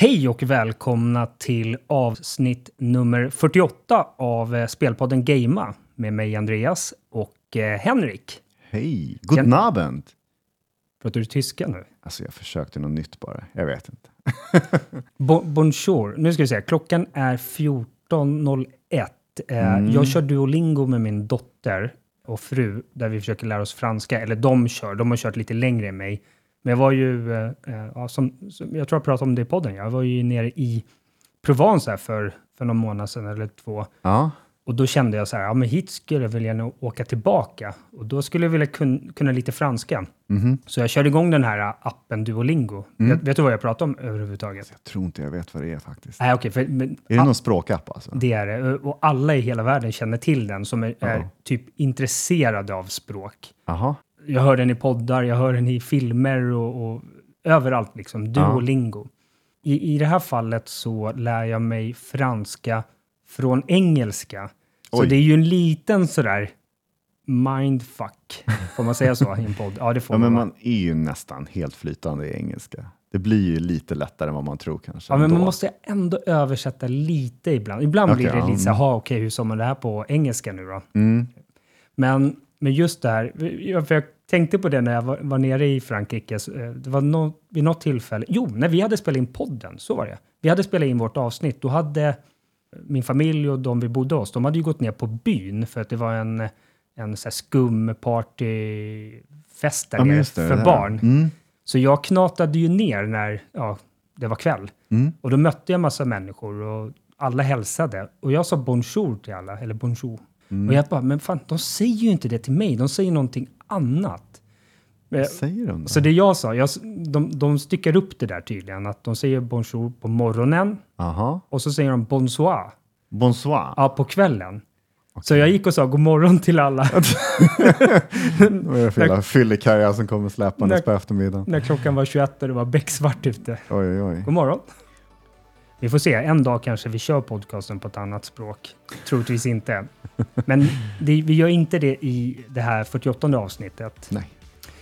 Hej och välkomna till avsnitt nummer 48 av eh, spelpodden Gamea med mig Andreas och eh, Henrik. Hej! Guten Abend! Pratar du tyska nu? Alltså jag försökte något nytt bara. Jag vet inte. Bo bonjour. Nu ska vi se. Klockan är 14.01. Eh, mm. Jag kör Duolingo med min dotter och fru där vi försöker lära oss franska. Eller de kör. De har kört lite längre än mig. Men jag var ju, eh, eh, ja, som, som, jag tror jag pratade om det i podden, jag var ju nere i Provence här för, för någon månad sedan eller två. Ja. Och då kände jag så här, ja men hit skulle jag vilja åka tillbaka. Och då skulle jag vilja kun, kunna lite franska. Mm. Så jag körde igång den här appen Duolingo. Mm. Vet, vet, du vad jag pratar om överhuvudtaget? Jag tror inte jag vet vad det är faktiskt. Nej, okay, för, men, är det någon språkapp alltså? Det är det. Och alla i hela världen känner till den som är, är typ intresserade av språk. Aha jag hör den i poddar, jag hör den i filmer och, och överallt liksom. Duolingo. Ja. I, I det här fallet så lär jag mig franska från engelska. Så Oj. det är ju en liten sådär mindfuck, får man säga så i en podd? Ja, det får ja, man. Men man är ju nästan helt flytande i engelska. Det blir ju lite lättare än vad man tror kanske. Ja, men man måste ändå översätta lite ibland. Ibland okay, blir det lite så här, okej, okay, hur sa man det här på engelska nu då? Mm. Men men just det här, för jag tänkte på det när jag var, var nere i Frankrike. Eh, det var no, vid något tillfälle, jo, när vi hade spelat in podden, så var det. Vi hade spelat in vårt avsnitt, då hade min familj och de vi bodde hos, de hade ju gått ner på byn för att det var en, en så här skum partyfest där ja, nere för det barn. Mm. Så jag knatade ju ner när ja, det var kväll. Mm. Och då mötte jag massa människor och alla hälsade. Och jag sa bonjour till alla, eller bonjour. Mm. Och jag bara, men fan, de säger ju inte det till mig, de säger någonting annat. Vad säger de då? Så det jag sa, jag, de, de styckar upp det där tydligen, att de säger bonjour på morgonen Aha. och så säger de bonsoir. Bonsoir? Ja, på kvällen. Okay. Så jag gick och sa god morgon till alla. det var fyllekarriär som kommer släpandes på eftermiddagen. När klockan var 21 och det var becksvart ute. Oj, oj. God morgon. Vi får se, en dag kanske vi kör podcasten på ett annat språk. Troligtvis inte. Men det, vi gör inte det i det här 48 avsnittet. Nej.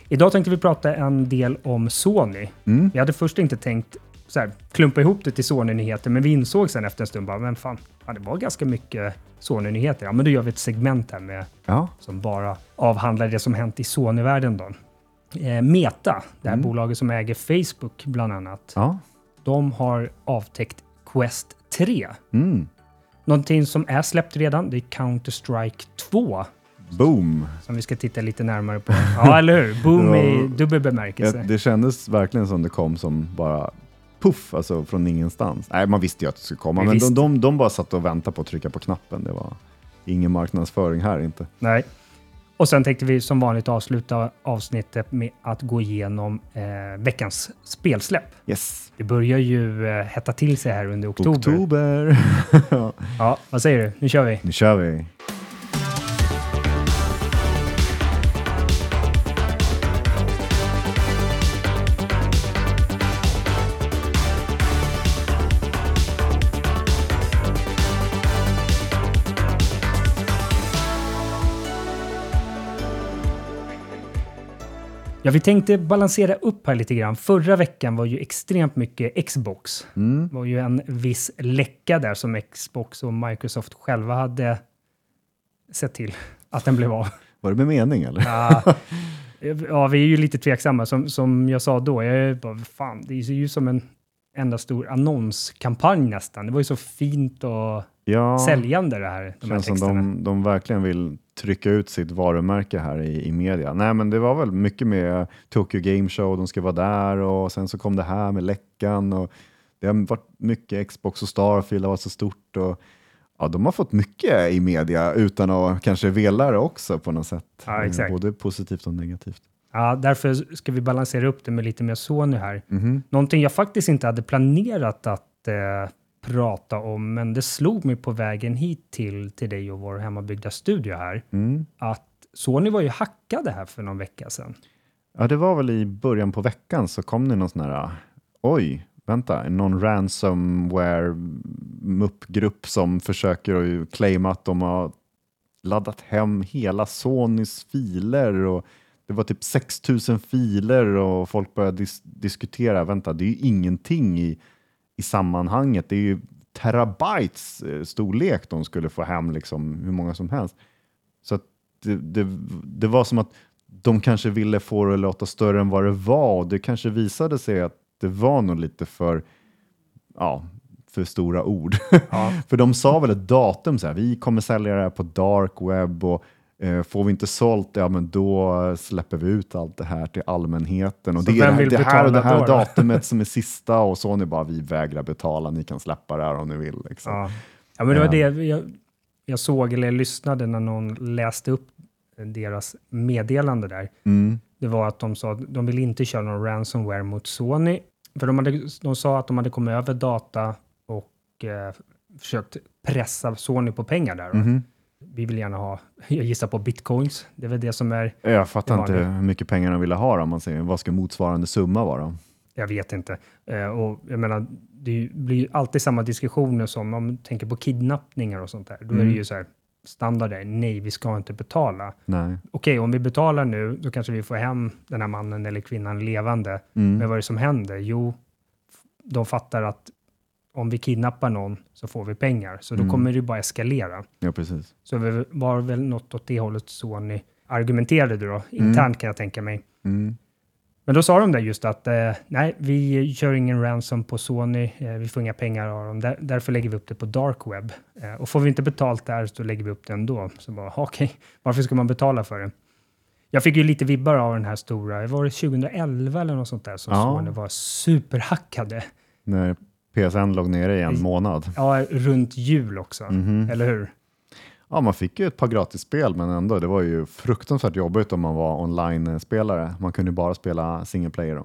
Idag tänkte vi prata en del om Sony. Mm. Vi hade först inte tänkt så här, klumpa ihop det till Sony-nyheter, men vi insåg sen efter en stund bara, men fan, ja, det var ganska mycket Sony-nyheter. Ja, men då gör vi ett segment här med, ja. som bara avhandlar det som hänt i Sony-världen då. Eh, Meta, det här mm. bolaget som äger Facebook bland annat, ja. de har avtäckt Quest 3. Mm. Någonting som är släppt redan, det är Counter-Strike 2. Boom! Som vi ska titta lite närmare på. Ja, eller hur? Boom i dubbel bemärkelse. Det kändes verkligen som det kom som bara puff, alltså från ingenstans. Nej, man visste ju att det skulle komma, men de, de, de, bara satt och väntade på att trycka på knappen. Det var ingen marknadsföring här inte. Nej. Och sen tänkte vi som vanligt avsluta avsnittet med att gå igenom eh, veckans spelsläpp. Yes. Det börjar ju eh, hetta till sig här under oktober. Oktober! ja, vad säger du? Nu kör vi! Nu kör vi! Ja, vi tänkte balansera upp här lite grann. Förra veckan var ju extremt mycket Xbox. Mm. Det var ju en viss läcka där som Xbox och Microsoft själva hade sett till att den blev av. Var det med mening eller? Ja, ja vi är ju lite tveksamma. Som, som jag sa då, jag bara, fan, det ser ju som en enda stor annonskampanj nästan. Det var ju så fint och ja, säljande det här. De känns här som de, de verkligen vill trycka ut sitt varumärke här i, i media. Nej, men det var väl mycket med Tokyo Game Show, de ska vara där och sen så kom det här med läckan och det har varit mycket Xbox och Starfield har varit så stort och ja, de har fått mycket i media utan att kanske vela det också på något sätt. Ja, exakt. Både positivt och negativt. Ja, därför ska vi balansera upp det med lite mer Sony här. Mm -hmm. Någonting jag faktiskt inte hade planerat att eh, prata om, men det slog mig på vägen hit till, till dig och vår hemmabyggda studio här, mm. att Sony var ju hackade här för någon vecka sedan. Ja, det var väl i början på veckan så kom det någon sån här, oj, vänta, någon ransomware muppgrupp som försöker att claima att de har laddat hem hela Sonys filer och det var typ 6000 filer och folk började dis diskutera, vänta, det är ju ingenting i i sammanhanget. Det är ju terabytes eh, storlek de skulle få hem, liksom, hur många som helst. Så det, det, det var som att de kanske ville få det att låta större än vad det var och det kanske visade sig att det var nog lite för, ja, för stora ord. Ja. för de sa väl ett datum, så här, vi kommer sälja det här på dark web och får vi inte sålt det, ja men då släpper vi ut allt det här till allmänheten. Och Så det är det, det här och det här då, datumet som är sista och så ni bara, vi vägrar betala, ni kan släppa det här om ni vill. Liksom. Ja. ja, men det var det jag, jag såg eller lyssnade när någon läste upp deras meddelande där. Mm. Det var att de sa att de vill inte köra någon ransomware mot Sony. För de, hade, de sa att de hade kommit över data och eh, försökt pressa Sony på pengar där. då. Vi vill gärna ha, jag gissar på bitcoins. Det är väl det som är, Jag fattar inte hur mycket pengar de ville ha om man säger. Vad ska motsvarande summa vara? jag vet inte. Eh, och jag menar, det blir ju alltid samma diskussioner som om man tänker på kidnappningar och sånt där. Då är det Mm. ju så här, standard är nej, vi ska inte betala. Okej, om vi betalar nu, då kanske vi får hem den här mannen eller kvinnan levande. Mm. Men vad är det som händer? Jo, de fattar att om vi kidnappar någon så får vi pengar. Så då Mm. kommer det ju bara eskalera. Ja, precis. Så det var väl något åt det hållet Sony argumenterade då, internt kan jag tänka mig. Mm. Men då sa de där just att eh, nej, vi kör ingen ransom på Sony, eh, vi får inga pengar av dem, där, därför lägger vi upp det på dark web. Eh, och får vi inte betalt där så lägger vi upp det ändå. Så bara, okej, varför ska man betala för det? Jag fick ju lite vibbar av den här stora, var det 2011 eller något sånt där som Ja. Sony var superhackade? När PSN låg nere i en månad. Ja, runt jul också, Mhm. eller hur? Ja, man fick ju ett par gratisspel, men ändå, det var ju fruktansvärt jobbigt om man var online-spelare. Man kunde bara spela single player.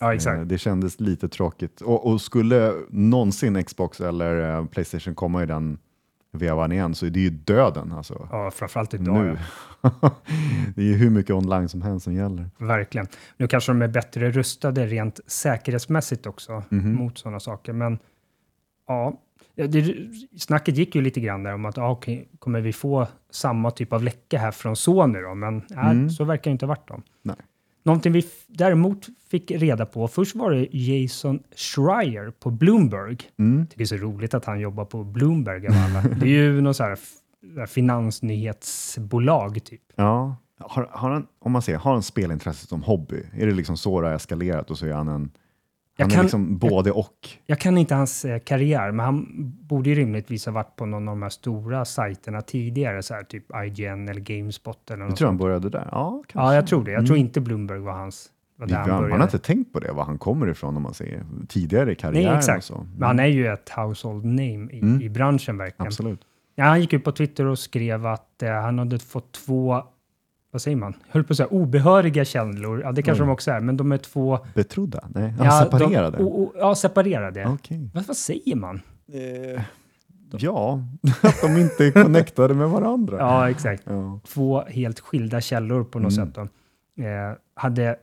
Ja, exakt. Eh, Det kändes lite tråkigt. Och, och skulle någonsin Xbox eller eh, Playstation komma i den vevan igen så är det ju döden. Alltså. Ja, framförallt idag. nu. det är ju hur mycket online som helst som gäller. Ja. Verkligen. Nu kanske de är bättre rustade rent säkerhetsmässigt också Mhm. mot sådana saker. Men ja, det, snacket gick ju lite grann där om att ja, okej, kommer vi få samma typ av läcka här från Sony då? Men nej, Mm. så verkar det inte ha varit då. Nej. Någonting vi däremot fick reda på, först var det Jason Schreier på Bloomberg. Mm. Det är så roligt att han jobbar på Bloomberg av alla. Det är ju något så här finansnyhetsbolag typ. Ja. Har, har han, om man säger, har han spelintresse som hobby? Är det liksom så det har eskalerat och så är han en han kan- är liksom både och. Jag kan inte hans eh, karriär, men han borde ju rimligtvis ha varit på någon av de här stora sajterna tidigare, så här, typ IGN eller Gamespot eller Jag något tror han började där. Ja, kanske. Ja, jag tror det. Jag Mm. tror inte Bloomberg var hans, var där han man, man började. har inte tänkt på det, var han kommer ifrån om man ser tidigare i karriären. Nej, exakt. så. Mm. Men han är ju ett household name i, Mm. i branschen verkligen. Absolut. Ja, han gick ut på Twitter och skrev att eh, han hade fått två, vad säger man, jag höll på att säga obehöriga källor. Ja, det kanske Oj. de också är, men de är två... Betrodda? Nej, ja, ja, separerade. De, o, o, ja, separerade. Okej. Vad, vad säger man? Eh, ja, att de inte är connectade med varandra. Ja, exakt. Ja. två helt skilda källor på något Mm. sätt. Eh, hade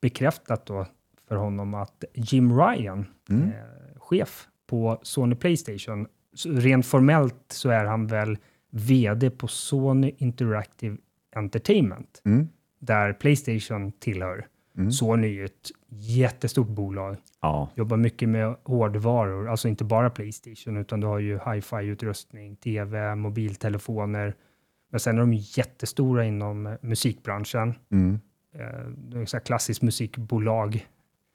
bekräftat då för honom att Jim Ryan, Mm. eh, chef på Sony Playstation, rent formellt så är han väl vd på Sony Interactive Entertainment, Mm. där Playstation tillhör. Mm. Sony är ju ett jättestort bolag, Ja. jobbar mycket med hårdvaror, alltså inte bara Playstation, utan du har ju hi-fi-utrustning, tv, mobiltelefoner, men sen är de jättestora inom musikbranschen. Mm. Eh, klassiskt musikbolag.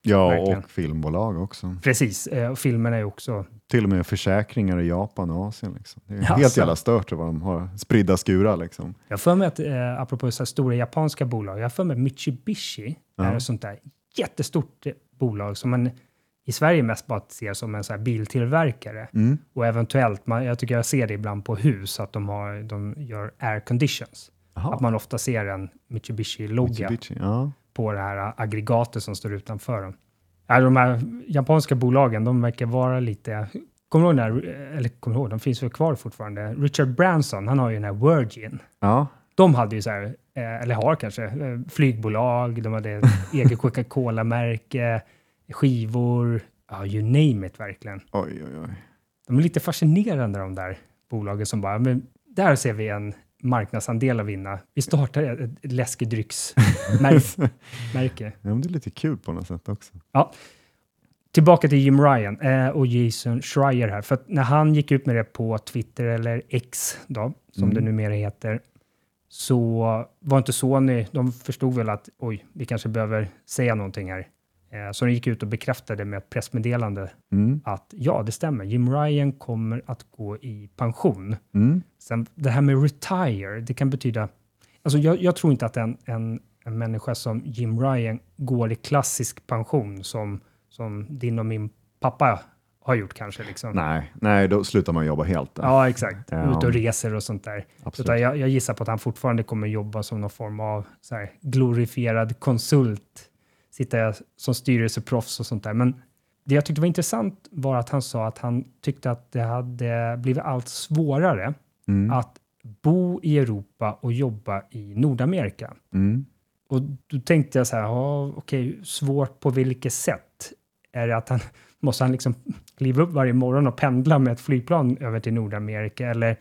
Ja, Verkligen. och filmbolag också. Precis, eh, och filmerna är också... Till och med försäkringar i Japan och Asien. Liksom. Det är Jaså? helt jävla stört vad de har spridda skurar. Liksom. Jag för mig att, eh, apropå så stora japanska bolag, jag för mig Mitsubishi Ja. är ett sånt där jättestort bolag som man i Sverige mest bara ser som en så biltillverkare. Mm. Och eventuellt, man, jag tycker jag ser det ibland på hus, att de, har, de gör air conditions. Att Jaha, man ofta ser en Mitsubishi-logga Mitsubishi. Ja. På det här aggregatet som står utanför dem. Ja, de här japanska bolagen, de verkar vara lite... Kommer du ihåg den här, eller kommer du ihåg, de finns väl kvar fortfarande. Richard Branson, han har ju den här Virgin. ja. De hade ju så här, eh, eller har kanske, eh, flygbolag, de hade eget Coca-Cola-märke, skivor, ja, you name it verkligen. Oj, oj, oj. De är lite fascinerande de där bolagen som bara, men där ser vi en marknadsandel att vinna. Vi startar ett, läskedrycksmärke. Ja, men det är lite kul på något sätt också. tillbaka till Jim Ryan eh, och Jason Schreier här. För när han gick ut med det på Twitter, eller X då, som Mm. det numera heter, så var inte Sony, de förstod väl att oj, vi kanske behöver säga någonting här. Eh, så de gick ut och bekräftade med ett pressmeddelande Mm. att ja, det stämmer. Jim Ryan kommer att gå i pension. Mm. Sen det här med retire, det kan betyda... Alltså jag, jag tror inte att en, en, en människa som Jim Ryan går i klassisk pension som, som din och min pappa har gjort kanske. Liksom. Nej, nej, då slutar man jobba helt. Där. Ja, exakt. Ja. Ut och reser och sånt där. Utan jag, jag gissar på att han fortfarande kommer jobba som någon form av så här, glorifierad konsult. Sitta som styrelseproffs och sånt där. Men det jag tyckte var intressant var att han sa att han tyckte att det hade blivit allt svårare Mm. att bo i Europa och jobba i Nordamerika. Mm. Och då tänkte jag så här, ja, okej, svårt på vilket sätt? Är det att han måste han liksom kliva upp varje morgon och pendla med ett flygplan över till Nordamerika? Eller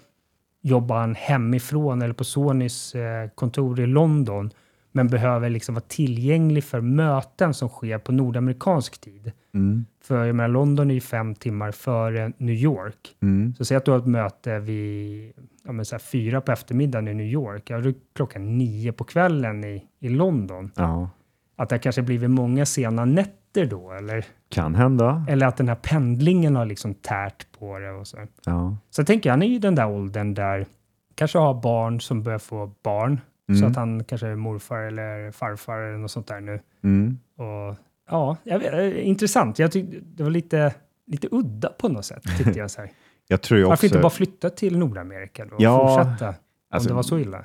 jobbar han hemifrån eller på Sonys eh, kontor i London men behöver liksom vara tillgänglig för möten som sker på nordamerikansk tid? Mm. För jag menar, London är ju fem timmar före New York. Mm. Så säg att du har ett möte vid ja, men så här, fyra på eftermiddagen i New York. Ja, då är klockan nio på kvällen i, i London. Ja, Att det kanske blivit många sena nätter då, eller, kan hända. eller att den här pendlingen har liksom tärt på det och så. Ja. Så jag tänker, han är ju den där åldern där kanske har barn som börjar få barn. Så Mm. att han kanske är morfar eller farfar eller något sånt där nu. Mm. Och ja, jag eh, intressant. Jag tyckte det var lite, lite udda på något sätt, tyckte jag. Så här. Jag tror ju Varför också... inte bara flytta till Nordamerika då och Ja, fortsätta? Om alltså- det var så illa.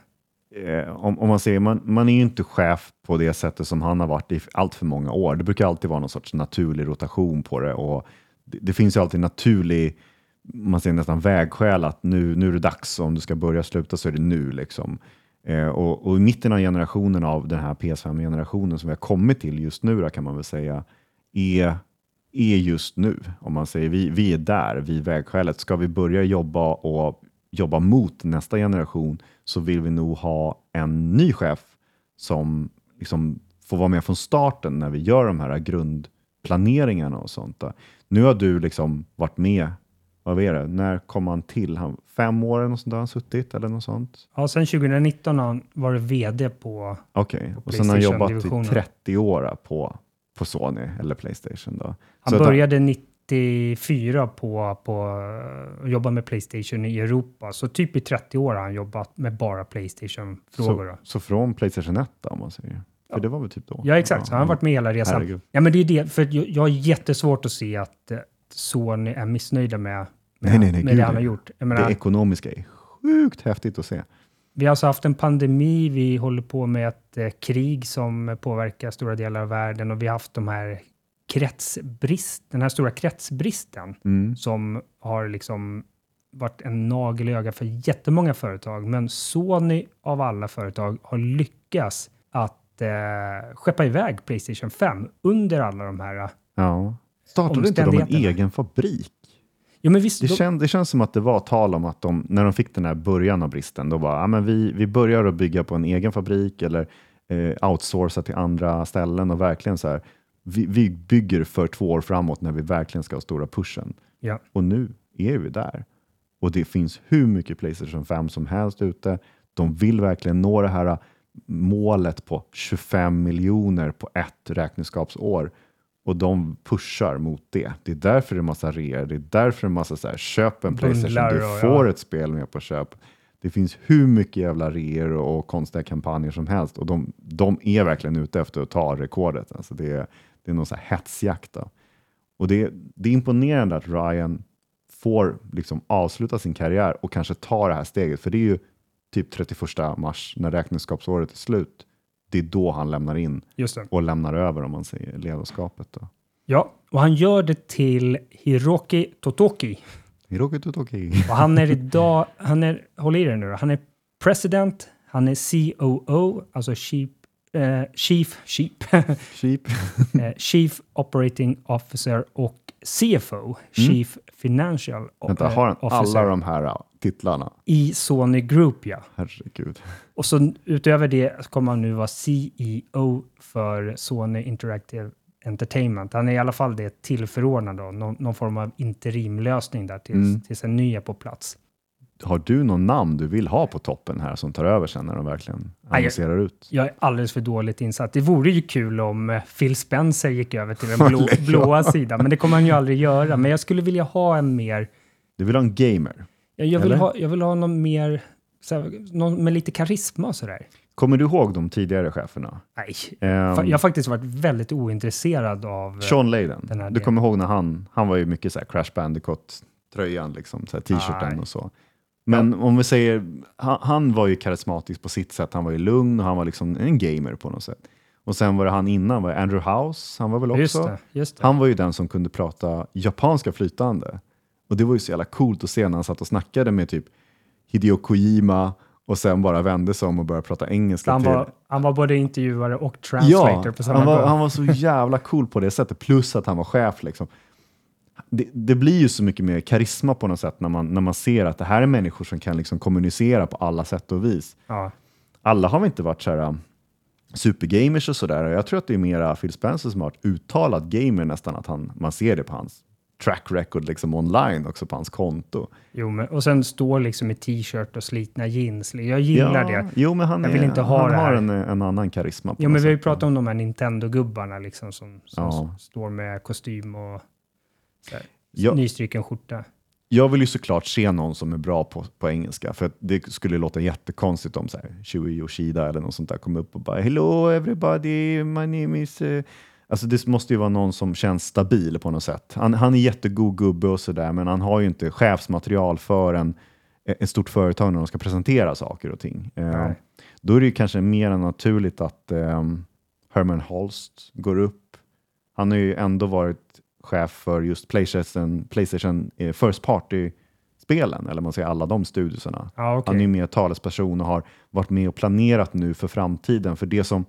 eh, om, om man säger, man, man är ju inte chef på det sättet som han har varit i allt för många år. Det brukar alltid vara någon sorts naturlig rotation på det och det, det finns ju alltid naturlig, man säger nästan vägskäl att nu, nu är det dags, om du ska börja sluta så är det nu. Liksom. Eh, och, och i mitten av generationen av den här PS5-generationen som vi har kommit till just nu då, kan man väl säga, är, är just nu. Om man säger vi, vi är där, vid vägskälet. Ska vi börja jobba och jobba mot nästa generation så vill vi nog ha en ny chef som liksom får vara med från starten när vi gör de här grundplaneringarna och sånt. Där. Nu har du liksom varit med, vad är det, när kom han till? Han, fem år eller något sånt där har han suttit eller något sånt? Ja, sen 2019 har han varit vd på... Okej, På och sen har han jobbat i PlayStation-divisionen. 30 år på, på Sony eller Playstation. Då. Han Så började 94 på, på att jobba med Playstation i Europa. Så typ i 30 år har han jobbat med bara Playstation-frågor. så, så från Playstation 1 då, om man säger. För det var väl typ då? Ja, exakt. Så han har varit med hela resan. Herregud. Ja, men det är det. För jag, jag har jättesvårt att se att eh, Sony är missnöjda med, med, Nej, nej, nej, med det han har gjort. Menar, Det ekonomiska är sjukt häftigt att se. Vi har alltså haft en pandemi, vi håller på med ett eh, krig som påverkar stora delar av världen och vi har haft de här kretsbrist, den här stora kretsbristen Mm. som har liksom varit en nagel i ögat för jättemånga företag. Men Sony av alla företag har lyckats att eh, skeppa iväg Playstation 5 under alla de här... Ja. Startade inte de en egen fabrik? Jo, men visst, Det, de, känd, det känns som att det var tal om att de, när de fick den här början av bristen, då bara, ja, men vi, vi börjar att bygga på en egen fabrik eller eh, outsourca till andra ställen och verkligen så här, vi, vi bygger för två år framåt när vi verkligen ska ha stora pushen. ja, Och nu är vi där. Och det finns hur mycket Playstation 5 som helst ute. De vill verkligen nå det här målet på 25 miljoner på ett räkenskapsår. Och de pushar mot det. Det är därför det är massa reor. Det är därför det är massa så här, köp en Playstation, du får ja. ett spel med på köp. Det finns hur mycket jävla reor och konstiga kampanjer som helst och de, de är verkligen ute efter att ta rekordet. Alltså det, är, det är någon så här hetsjakt. Då. Och det, det är imponerande att Ryan får liksom avsluta sin karriär och kanske ta det här steget. För det är ju typ 31 mars när räkenskapsåret är slut. Det är då han lämnar in och lämnar över om man säger ledarskapet. Då. Ja, och han gör det till Hiroki Totoki. Hiroki Totoki. Och han är idag, han är, håll i dig nu då, han är president, han är COO, alltså Chief, eh, Chief, Chief, Cheap. eh, Chief Operating Officer och CFO, Chief Financial o- Vänta, har han Officer alla de här titlarna? i Sony Group, ja. Herregud. Och så utöver det kommer han nu vara CEO för Sony Interactive Entertainment. Han är i alla fall det tillförordnad då, någon, någon form av interimlösning där tills, Mm. tills en ny är på plats. Har du någon namn du vill ha på toppen här som tar över sen när de verkligen jag- annonserar ut? Jag är alldeles för dåligt insatt. Det vore ju kul om eh, Phil Spencer gick över till den blå, blåa sidan, men det kommer han ju aldrig göra. Men jag skulle vilja ha en mer... Du vill ha en gamer? Jag, jag, vill, ha, jag vill ha någon mer... Här, någon med lite karisma och sådär. Kommer du ihåg de tidigare cheferna? Nej, Fa- jag har faktiskt varit väldigt ointresserad av... eh, Sean Layden. Du delen. kommer ihåg när han, han var ju mycket så här Crash Bandicoot-tröjan, liksom, t-shirten och så. Men om vi säger, han, han var ju karismatisk på sitt sätt. Han var ju lugn och han var liksom en gamer på något sätt. Och sen var det han innan, var Andrew House, han var väl också... Just det, just det. Han var ju den som kunde prata japanska flytande. Och det var ju så jävla coolt att se när han satt och snackade med typ Hideo Kojima och sen bara vände sig om och började prata engelska han, till... var, han var både intervjuare och translator Ja, på samma han var, gång. han var så jävla cool på det sättet, plus att han var chef. Liksom. Det, det blir ju så mycket mer karisma på något sätt när man, när man ser att det här är människor som kan liksom kommunicera på alla sätt och vis. Ja. Alla har väl inte varit så här um, supergamers och sådär. Jag tror att det är mera Phil Spencer som har varit uttalad gamer nästan, att han, man ser det på hans track record liksom online också på hans konto. Jo, men, och sen står liksom i t-shirt och slitna jeans. Jag gillar ja, det. Jo, men han, Jag vill är, inte ha han det har en, en annan karisma. Jo, men vi har ju sätt. pratat om de här Nintendo-gubbarna liksom som, som Ja. står med kostym och så här, Ja. nystryken skjorta. Jag vill ju såklart se någon som är bra på, på engelska, för det skulle låta jättekonstigt om så här, Yoshida eller något sånt där kom upp och bara “Hello everybody, my name is...” eh." Alltså det måste ju vara någon som känns stabil på något sätt. Han, han är jättegod gubbe och sådär, men han har ju inte chefsmaterial för en, ett stort företag när de ska presentera saker och ting. Eh, då är det ju kanske mer än naturligt att ehm, Herman Holst går upp. Han har ju ändå varit chef för just Playstation, Playstation eh, First Party-spelen, eller man säger alla de studioserna. Ja, okej. Han är ju mer talesperson och har varit med och planerat nu för framtiden. För det som,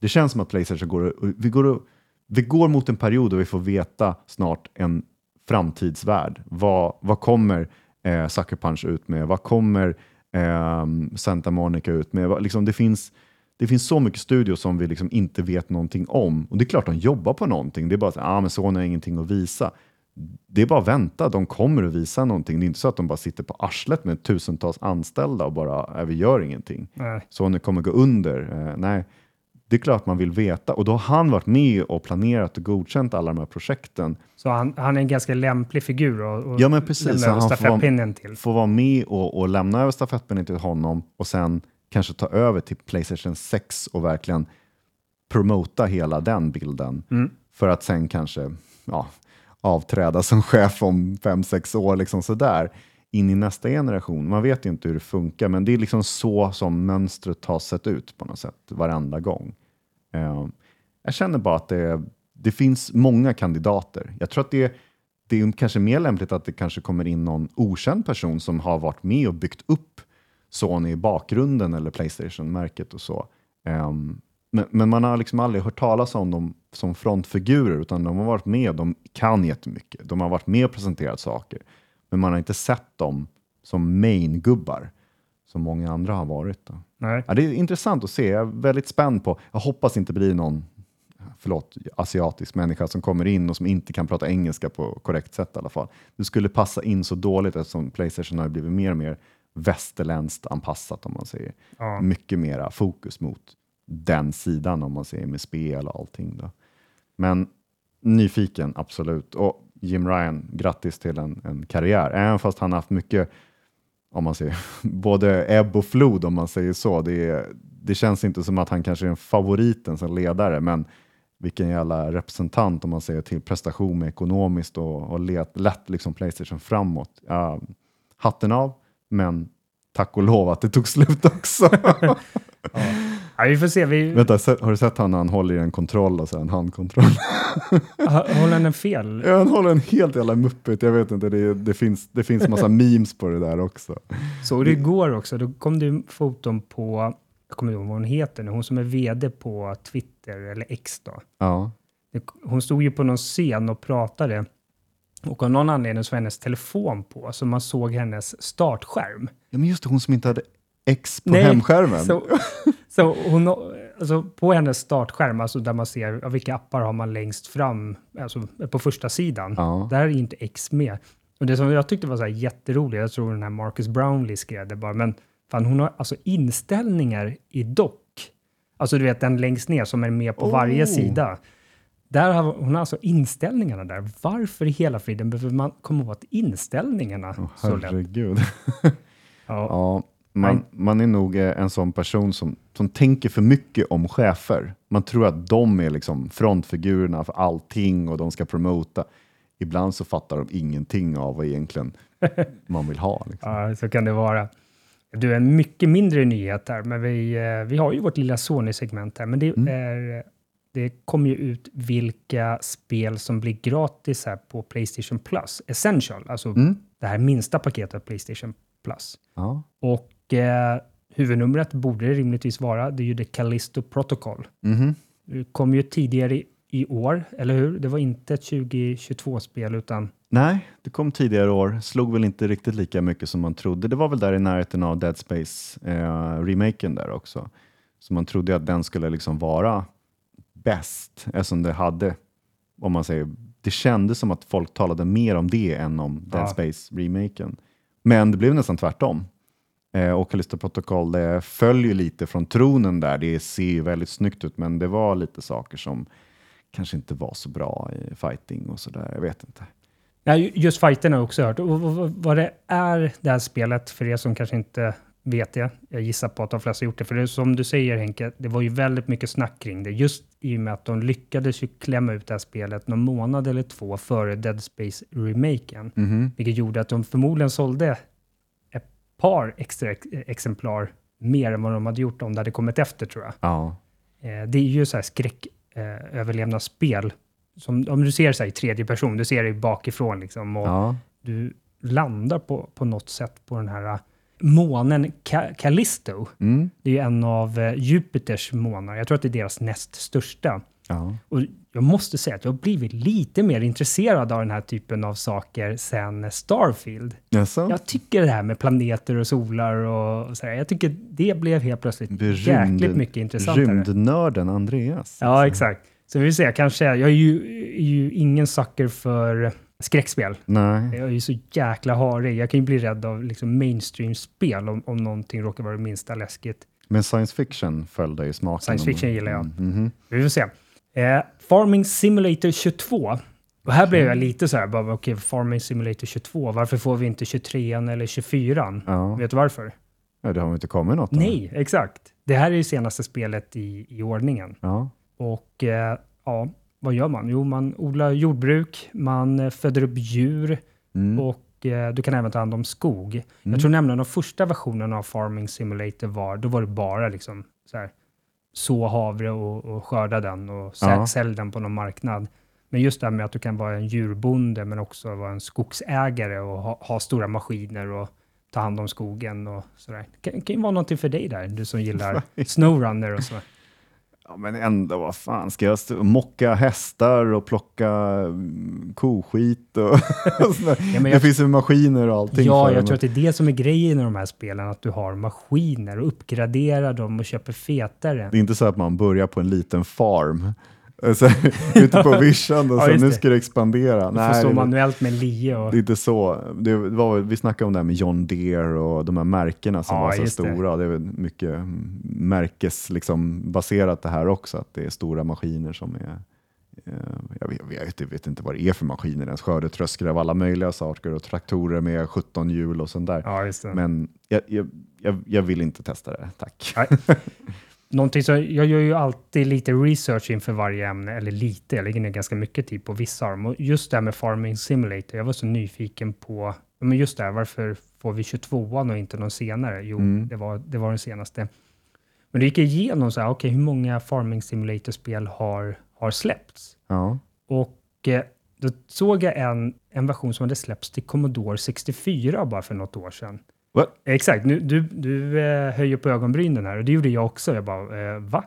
det känns som att Playstation går, vi går, vi går mot en period då vi får veta snart en framtidsvärld. Vad, vad kommer eh, Sucker Punch ut med? Vad kommer eh, Santa Monica ut med? Vad, liksom, det, finns, det finns så mycket studios som vi liksom inte vet någonting om. Och det är klart de jobbar på någonting. Det är bara att ah, men Sony har ingenting att visa. Det är bara att vänta, de kommer att visa någonting. Det är inte så att de bara sitter på arslet med tusentals anställda och bara, äh, vi gör ingenting. Nej. Sony kommer gå under. Eh, nej, det är klart man vill veta. Och då har han varit med och planerat och godkänt alla de här projekten. Så han, han är en ganska lämplig figur och, och Ja, men precis. lämna över han får vara- stafettpinnen till. Få vara med och, och lämna över stafettpinnen till honom och sen kanske ta över till Playstation 6 och verkligen promota hela den bilden. Mm. För att sen kanske ja, avträda som chef om fem sex år, liksom sådär, in i nästa generation. Man vet ju inte hur det funkar, men det är liksom så som mönstret har sett ut på något sätt varenda gång. Eh, jag känner bara att det, det finns många kandidater. Jag tror att det, det är kanske mer lämpligt att det kanske kommer in någon okänd person som har varit med och byggt upp Sony i bakgrunden eller Playstation-märket och så. Ehm, men, men man har liksom aldrig hört talas om dem som frontfigurer, utan de har varit med, de kan jättemycket. De har varit med och presenterat saker, men man har inte sett dem som main-gubbar, som många andra har varit. Då. Nej. Ja, det är intressant att se, jag är väldigt spänd på, jag hoppas inte blir någon förlåt, asiatisk människa som kommer in och som inte kan prata engelska på korrekt sätt i alla fall. Det skulle passa in så dåligt eftersom Playstation har blivit mer och mer västerländskt anpassat om man säger. Ja. Mycket mera fokus mot den sidan om man säger med spel och allting. Då. Men nyfiken, absolut. Och Jim Ryan, grattis till en, en karriär. Även fast han har haft mycket, om man säger, både ebb och flod om man säger så. Det, är, det känns inte som att han kanske är en favoriten som ledare, men vilken jävla representant om man säger till prestation med ekonomiskt och, och let, lett liksom Playstation framåt. Ja, hatten av, men tack och lov att det tog slut också. Ja, vi får se. Vi, Vänta, har du sett han när han håller i en kontroll och så en handkontroll? ha- håller han en fel? Ja, han håller en helt jävla muppet. Jag vet inte, det, det, finns, det finns massa memes på det där också. Såg du igår också? Då kom det foton på, jag kommer inte ihåg vad hon heter nu, hon som är vd på Twitter, eller X då. Ja, Hon stod ju på någon scen och pratade och av någon anledning så var hennes telefon på, så man såg hennes startskärm. ja men just det, hon som inte hade X på Nej, hemskärmen. Så, så hon, alltså på hennes startskärm, alltså där man ser ja, vilka appar har man längst fram, alltså på första sidan. Ja. Där är inte X med. Och det som jag tyckte var så här jätteroligt, jag tror den här Marcus Brownlee skrev det bara, men fan hon har alltså inställningar i dock. Alltså du vet den längst ner som är med på varje Oh. sida. Där har hon alltså inställningarna där. Varför i hela friden behöver man komma åt inställningarna Åh, så lätt? herregud. Ja, Ja, man, man är nog eh, en sån person som, som tänker för mycket om chefer. Man tror att de är liksom frontfigurerna för allting och de ska promota. Ibland så fattar de ingenting av vad egentligen man vill ha. Liksom. ja, så kan det vara. Du, en mycket mindre nyhet här, men vi, eh, vi har ju vårt lilla Sony-segment här, men det, Mm. är, det kom ju ut vilka spel som blir gratis här på Playstation Plus, Essential, alltså Mm. det här minsta paketet av Playstation Plus. Ja. Och eh, huvudnumret borde det rimligtvis vara, det är ju The Callisto Protocol. Mhm. Det kom ju tidigare i, i år, eller hur? Det var inte ett 2022-spel, utan Nej, det kom tidigare år. Slog väl inte riktigt lika mycket som man trodde. Det var väl där i närheten av Dead Space-remaken där också. Så man trodde att den skulle liksom vara bäst eftersom det hade, om man säger, det kändes som att folk talade mer om det än om Dead Ja. Space-remaken. Men det blev nästan tvärtom. Eh, och Callisto Protocol det följer lite från tronen där. Det ser ju väldigt snyggt ut, men det var lite saker som kanske inte var så bra i fighting och sådär. Jag vet inte. Ja, ju- just fighterna har jag också hört. Och vad det är, det här spelet, för er som kanske inte vet det, jag gissar på att de flesta har gjort det, för det som du säger Henke, det var ju väldigt mycket snack kring det, just i och med att de lyckades ju klämma ut det här spelet någon månad eller två före Dead Space-remaken, Mhm. vilket gjorde att de förmodligen sålde ett par extra ex- exemplar mer än vad de hade gjort om det hade kommit efter, tror jag. Ja. Eh, det är ju så här skräck eh. Som, om du ser så i tredje person, du ser det bakifrån liksom. Och Ja. du landar på, på något sätt på den här månen Ca- Callisto. Mm. Det är ju en av eh, Jupiters månar. Jag tror att det är deras näst största. Ja. Och jag måste säga att jag har blivit lite mer intresserad av den här typen av saker sen Starfield. Jaså? Jag tycker det här med planeter och solar och så här, jag tycker det blev helt plötsligt är jäkligt rymd- mycket intressantare. Rymdnörden Andreas. Ja, exakt. Så vi se, kanske, jag är ju, är ju ingen sucker för skräckspel. Nej. Jag är ju så jäkla harig. Jag kan ju bli rädd av liksom mainstream-spel om, om någonting råkar vara det minsta läskigt. Men science fiction föll dig i smaken? Science fiction gillar jag. Mm, mhm. Vi får se. Eh, Farming Simulator 22. Och här blev jag lite så här, bara, okej, Farming Simulator 22, varför får vi inte 23 eller 24? Ja. Vet du varför? ja, det har väl inte kommit något? Nej, exakt. Det här är ju senaste spelet i, i ordningen. Ja. Och eh, ja, vad gör man? Jo, man odlar jordbruk, man eh, föder upp djur Mm. och eh, du kan även ta hand om skog. Mm. Jag tror nämligen de första versionerna av Farming Simulator var, då var det bara liksom så här, så havre och, och skörda den och sä, Ja. sälj den på någon marknad. Men just det här med att du kan vara en djurbonde men också vara en skogsägare och ha, ha stora maskiner och ta hand om skogen och sådär. Det kan, kan ju vara någonting för dig där, du som gillar snowrunner och så. Ja, men ändå, vad fan ska jag stå, mocka hästar och plocka mm, koskit och. Ja, men Det jag- finns ju maskiner och allting Ja, jag det, tror att det är det som är grejen i de här spelen, att du har maskiner och uppgraderar dem och köper fetare. Det är inte så att man börjar på en liten farm så, ute på vischan och Ja, så nu ska det expandera. Du får stå manuellt med lie och... det är inte så. Det var, vi snackade om det här med John Deere och de här märkena som Ja, var så just det. stora. Det är väl mycket märkes liksom, baserat det här också, att det är stora maskiner som är eh, jag vet, jag, vet, jag vet inte vad det är för maskiner ens. Skördetröskor av alla möjliga saker och traktorer med 17 hjul och sånt där. Ja. Men jag, jag vill inte testa det, tack. Nej. Någonting så, jag gör ju alltid lite research inför varje ämne, eller lite, jag lägger ner ganska mycket tid på vissa av dem. Och just det här med Farming Simulator, jag var så nyfiken på, men just det här, varför får vi 22an och inte någon senare? Jo, Mm. det, var, det var den senaste. Men det gick igenom så här, okej, hur många Farming Simulator-spel har, har släppts? Ja. Och eh, då såg jag en, en version som hade släppts till Commodore 64 bara för något år sedan. What? Exakt, nu, du, du eh, höjer på ögonbrynen här och det gjorde jag också. Jag bara, eh, va?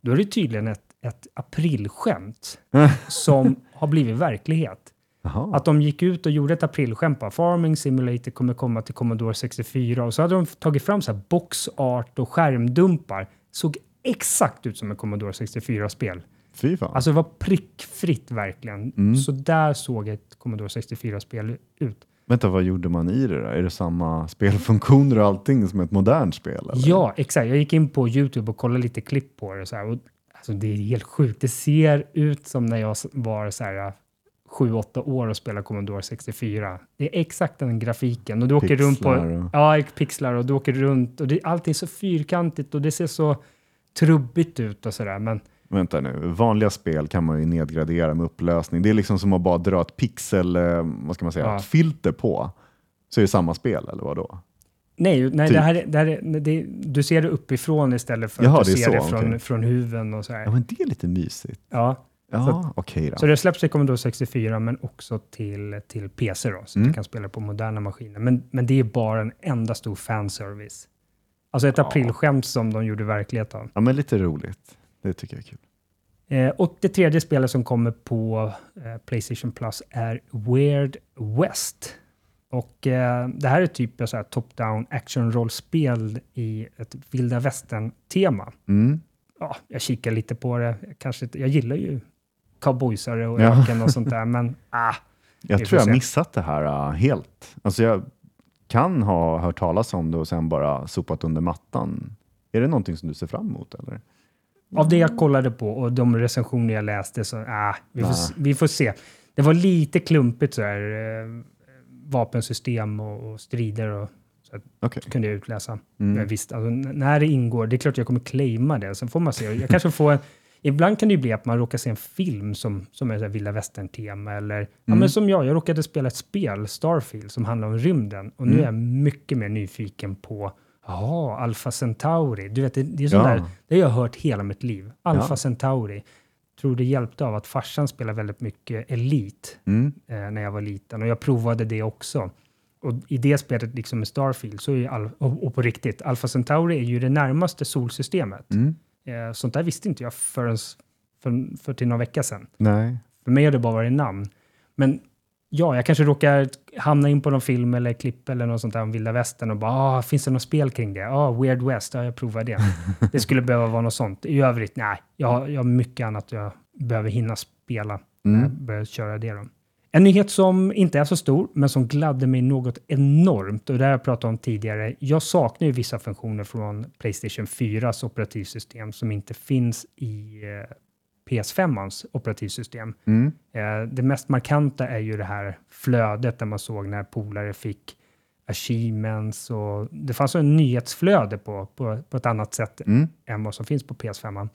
Då är det tydligen ett, ett aprilskämt som har blivit verklighet. Jaha. Att de gick ut och gjorde ett aprilskämt på Farming Simulator kommer komma till Commodore 64 och så hade de tagit fram så här boxart och skärmdumpar. Såg exakt ut som ett Commodore 64-spel. Fy fan. Alltså det var prickfritt verkligen. Mm. Så där såg ett Commodore 64-spel ut. Vänta, vad gjorde man i det då? Är det samma spelfunktioner och allting som ett modernt spel? Eller? Ja, exakt. Jag gick in på YouTube och kollade lite klipp på det. Så här, och, alltså, det är helt sjukt. Det ser ut som när jag var så här, 7-8 år och spelade Commodore 64. Det är exakt den grafiken. Och du åker runt på... Pixlar och- Ja, pixlar och du åker runt och det, allt är så fyrkantigt och det ser så trubbigt ut och sådär. Men Vänta nu, vanliga spel kan man ju nedgradera med upplösning. Det är liksom som att bara dra ett pixel, eh, vad ska man säga, Ja. ett filter på. Så är det samma spel, eller vad då? nej, nej Typ. det här är, det här är, det, du ser det uppifrån istället för Jaha, att du det ser det så, från, okej. från huven och sådär. Ja, men det är lite mysigt. Ja, Ja, Så okej då. Så det släpps till Commodore 64 men också till, till PC då, så Mm. du kan spela på moderna maskiner. Men, men det är bara en enda stor fanservice. Alltså ett Ja. aprilskämt som de gjorde verklighet av. Ja, men lite roligt. Det tycker jag är kul. Eh, och det tredje spelet som kommer på eh, Playstation Plus är Weird West. Och eh, det här är typ ett top-down action-rollspel i ett vilda västern-tema. Mm. Ja, jag kikar lite på det. Jag Kanske, jag gillar ju cowboysare och Ja. öken och sånt där, men ah, Jag tror jag se. missat det här uh, helt. Alltså jag kan ha hört talas om det och sen bara sopat under mattan. Är det någonting som du ser fram emot? Eller? Av det jag kollade på och de recensioner jag läste så, ah, vi, får, s- vi får se. Det var lite klumpigt så här, eh, vapensystem och, och strider och Okej. kunde jag utläsa. Mm. Men visst, alltså, när det ingår, det är klart jag kommer claima det. Sen får man se. Jag kanske får en, ibland kan det ju bli att man råkar se en film som, som är så här vilda västern-tema eller ja, Mm. men som jag, jag råkade spela ett spel, Starfield, som handlar om rymden och nu Mm. är jag mycket mer nyfiken på Jaha, Alpha Centauri. Du vet, det, det är sånt Ja. där, det har jag hört hela mitt liv. Alpha Ja. Centauri. Tror det hjälpte av att farsan spelade väldigt mycket Elite Mm. eh, när jag var liten och jag provade det också. Och i det spelet, liksom med Starfield, så är ju Al- och, och på riktigt, Alpha Centauri är ju det närmaste solsystemet. Mm. Eh, sånt där visste inte jag förrän för, för till några vecka sedan. Nej. För mig har det bara varit namn. Men ja, jag kanske råkar hamna in på någon film eller klipp eller något sånt där om vilda västern och bara, ah, finns det något spel kring det? Ah, Weird West, ja, jag provar det. det skulle behöva vara något sånt. I övrigt, nej, jag har, jag har mycket annat jag behöver hinna spela när jag Mm. börjar köra det. Då. En nyhet som inte är så stor, men som gladde mig något enormt, och det har jag pratat om tidigare. Jag saknar ju vissa funktioner från Playstation 4s operativsystem som inte finns i eh, PS5ans operativsystem. Mm. Eh, det mest markanta är ju det här flödet där man såg när polare fick achievements och det fanns en nyhetsflöde på, på, på ett annat sätt Mm. än vad som finns på PS5.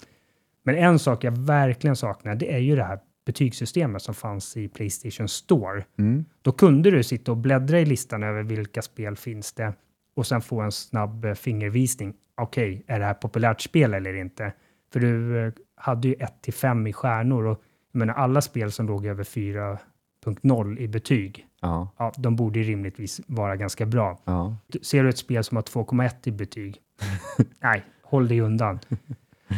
Men en sak jag verkligen saknar, det är ju det här betygssystemet som fanns i Playstation Store. Mm. Då kunde du sitta och bläddra i listan över vilka spel finns det och sen få en snabb eh, fingervisning. Okej, är det här populärt spel eller inte? För du eh, hade ju 1 till 5 i stjärnor och jag menar, alla spel som låg över 4.0 i betyg, Ja. ja, de borde ju rimligtvis vara ganska bra. Ja. Ser du ett spel som har 2,1 i betyg? Nej, håll dig undan.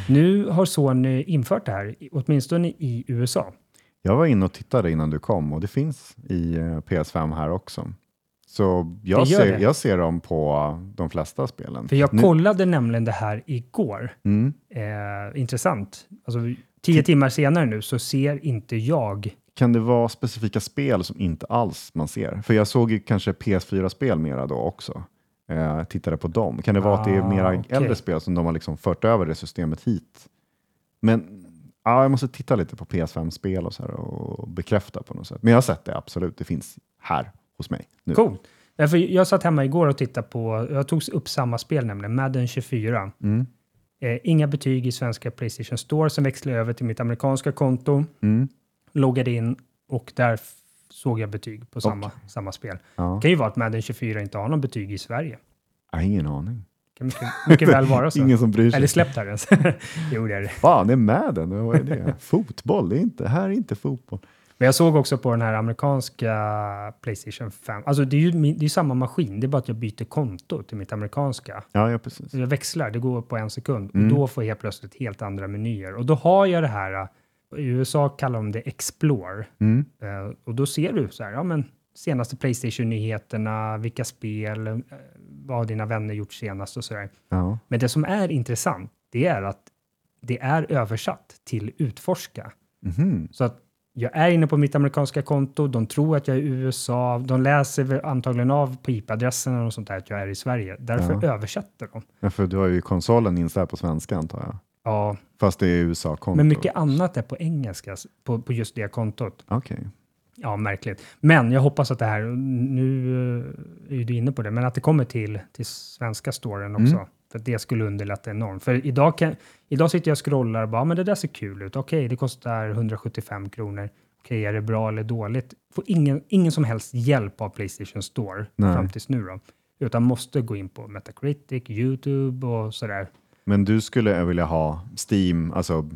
Nu har Sony infört det här, åtminstone i USA. Jag var inne och tittade innan du kom och det finns i eh, PS5 här också. Så jag ser, jag ser dem på de flesta spelen. För jag Nu- kollade nämligen det här igår. Mm. Eh, intressant. Alltså, tio timmar senare nu så ser inte jag... Kan det vara specifika spel som inte alls man ser? För jag såg ju kanske PS4-spel mera då också. Eh, tittade på dem. Kan det vara att det är Ah, mera okej. äldre spel som de har liksom fört över det systemet hit? Men ja, jag måste titta lite på PS5-spel och så och bekräfta på något sätt. Men jag har sett det absolut. Det finns här hos mig nu. Coolt. Därför jag satt hemma igår och tittade på... Jag tog upp samma spel nämligen, Madden 24. Mm. Eh, inga betyg i svenska Playstation Store. Sen växlade över till mitt amerikanska konto, Mm. loggade in och där såg jag betyg på samma, samma spel. Ja. Det kan ju vara att Madden 24 inte har någon betyg i Sverige. Jag har ingen aning. Det kan mycket, mycket väl vara så. Ingen som bryr sig. Eller släppt här ens. jo, det är det. Fan, det är med den. Vad är det? fotboll? Det är inte, här är inte fotboll. Men jag såg också på den här amerikanska Playstation 5. Alltså det är ju min, det är samma maskin, det är bara att jag byter konto till mitt amerikanska. Ja, ja precis. Jag växlar, det går på en sekund. Mm. Och då får jag helt plötsligt helt andra menyer. Och då har jag det här, äh, i USA kallar de det Explore. Mm. Eh, och då ser du så här, ja men senaste Playstation-nyheterna, vilka spel, eh, vad har dina vänner gjort senast och så där. Ja. Men det som är intressant, det är att det är översatt till utforska. Mhm. Så att jag är inne på mitt amerikanska konto, de tror att jag är i USA, de läser antagligen av på IP-adressen och sånt där att jag är i Sverige. Därför Ja. översätter de. Ja, för du har ju konsolen inställd på svenska antar jag. Ja, Fast det är USA-konto. men mycket annat är på engelska på, på just det kontot. Okej. Ja, märkligt. Men jag hoppas att det här, nu eh, är du inne på det, men att det kommer till, till svenska storen också. Mm. För det skulle underlätta enormt. För idag, kan, idag sitter jag och scrollar och bara, "Ja, men det där ser kul ut. Okej, det kostar 175 kronor. Okej, är det bra eller dåligt? Får ingen, ingen som helst hjälp av Playstation Store Nej. fram tills nu då. Utan måste gå in på Metacritic, YouTube och sådär. Men du skulle vilja ha Steam, alltså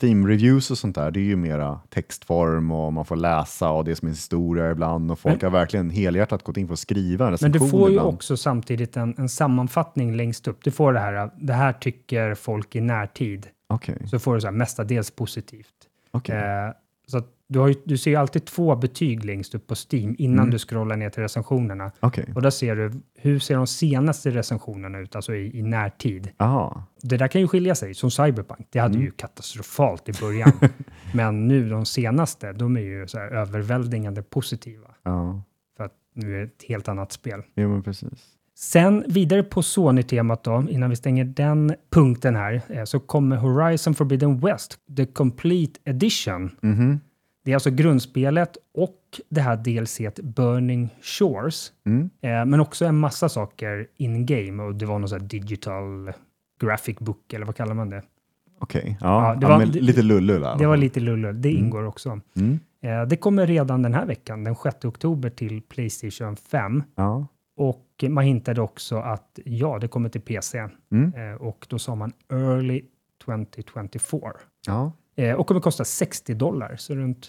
Steam-reviews och sånt där, det är ju mera textform och man får läsa och det är som en historia ibland och folk Men- har verkligen helhjärtat gått in för att skriva en Men du får ju ibland. också samtidigt en, en sammanfattning längst upp. Du får det här, det här tycker folk i närtid. Okej, Så får du så här, mestadels positivt. okej. Eh, så att du, har ju, du ser ju alltid två betyg längst upp på Steam innan Mm. du scrollar ner till recensionerna. Okej, Och där ser du hur ser de senaste recensionerna ut, alltså i, i närtid. aha. Det där kan ju skilja sig, som Cyberpunk. Det hade Mm. ju katastrofalt i början. Men nu de senaste, de är ju så överväldigande positiva. Ja, För att nu är det ett helt annat spel. jo men precis. Sen vidare på Sony-temat då, innan vi stänger den punkten här, eh, så kommer Horizon Forbidden West, The Complete Edition. Mhm. Det är alltså grundspelet och det här DLC Burning Shores, Mm. eh, men också en massa saker in-game och det var någon sån här digital graphic book eller vad kallar man det? Okej, ja, Ja, det var- det- lite lullull där. Det var lite lullull, det Mm. ingår också. Mm. Eh, det kommer redan den här veckan, den 6 oktober till Playstation 5 Ja. och man hintade också att ja, det kommer till PC. Mm. Eh, och då sa man early 2024. ja, Eh, och kommer kosta 60 dollar, så runt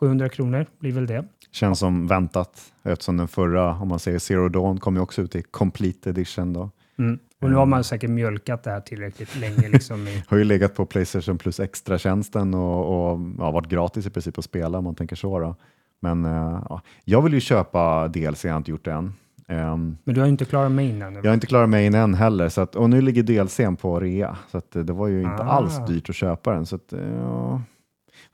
600-700 kronor blir väl det. känns som väntat eftersom den förra, om man säger Zero Dawn, kom ju också ut i Complete Edition då. Mm. Och nu har man säkert mjölkat det här tillräckligt länge. Liksom i, Har ju legat på Playstation Plus extra-tjänsten och, och ja, varit gratis i princip att spela om man tänker så. Då. Men eh, ja, jag vill ju köpa DLC, jag har inte gjort det än. Ehm, men du har inte klarat main ännu. jag har inte klarat main än heller, så att, och nu ligger DLCn på rea, så att, eh, det var ju inte Ah. alls dyrt att köpa den. Så att, eh, ja.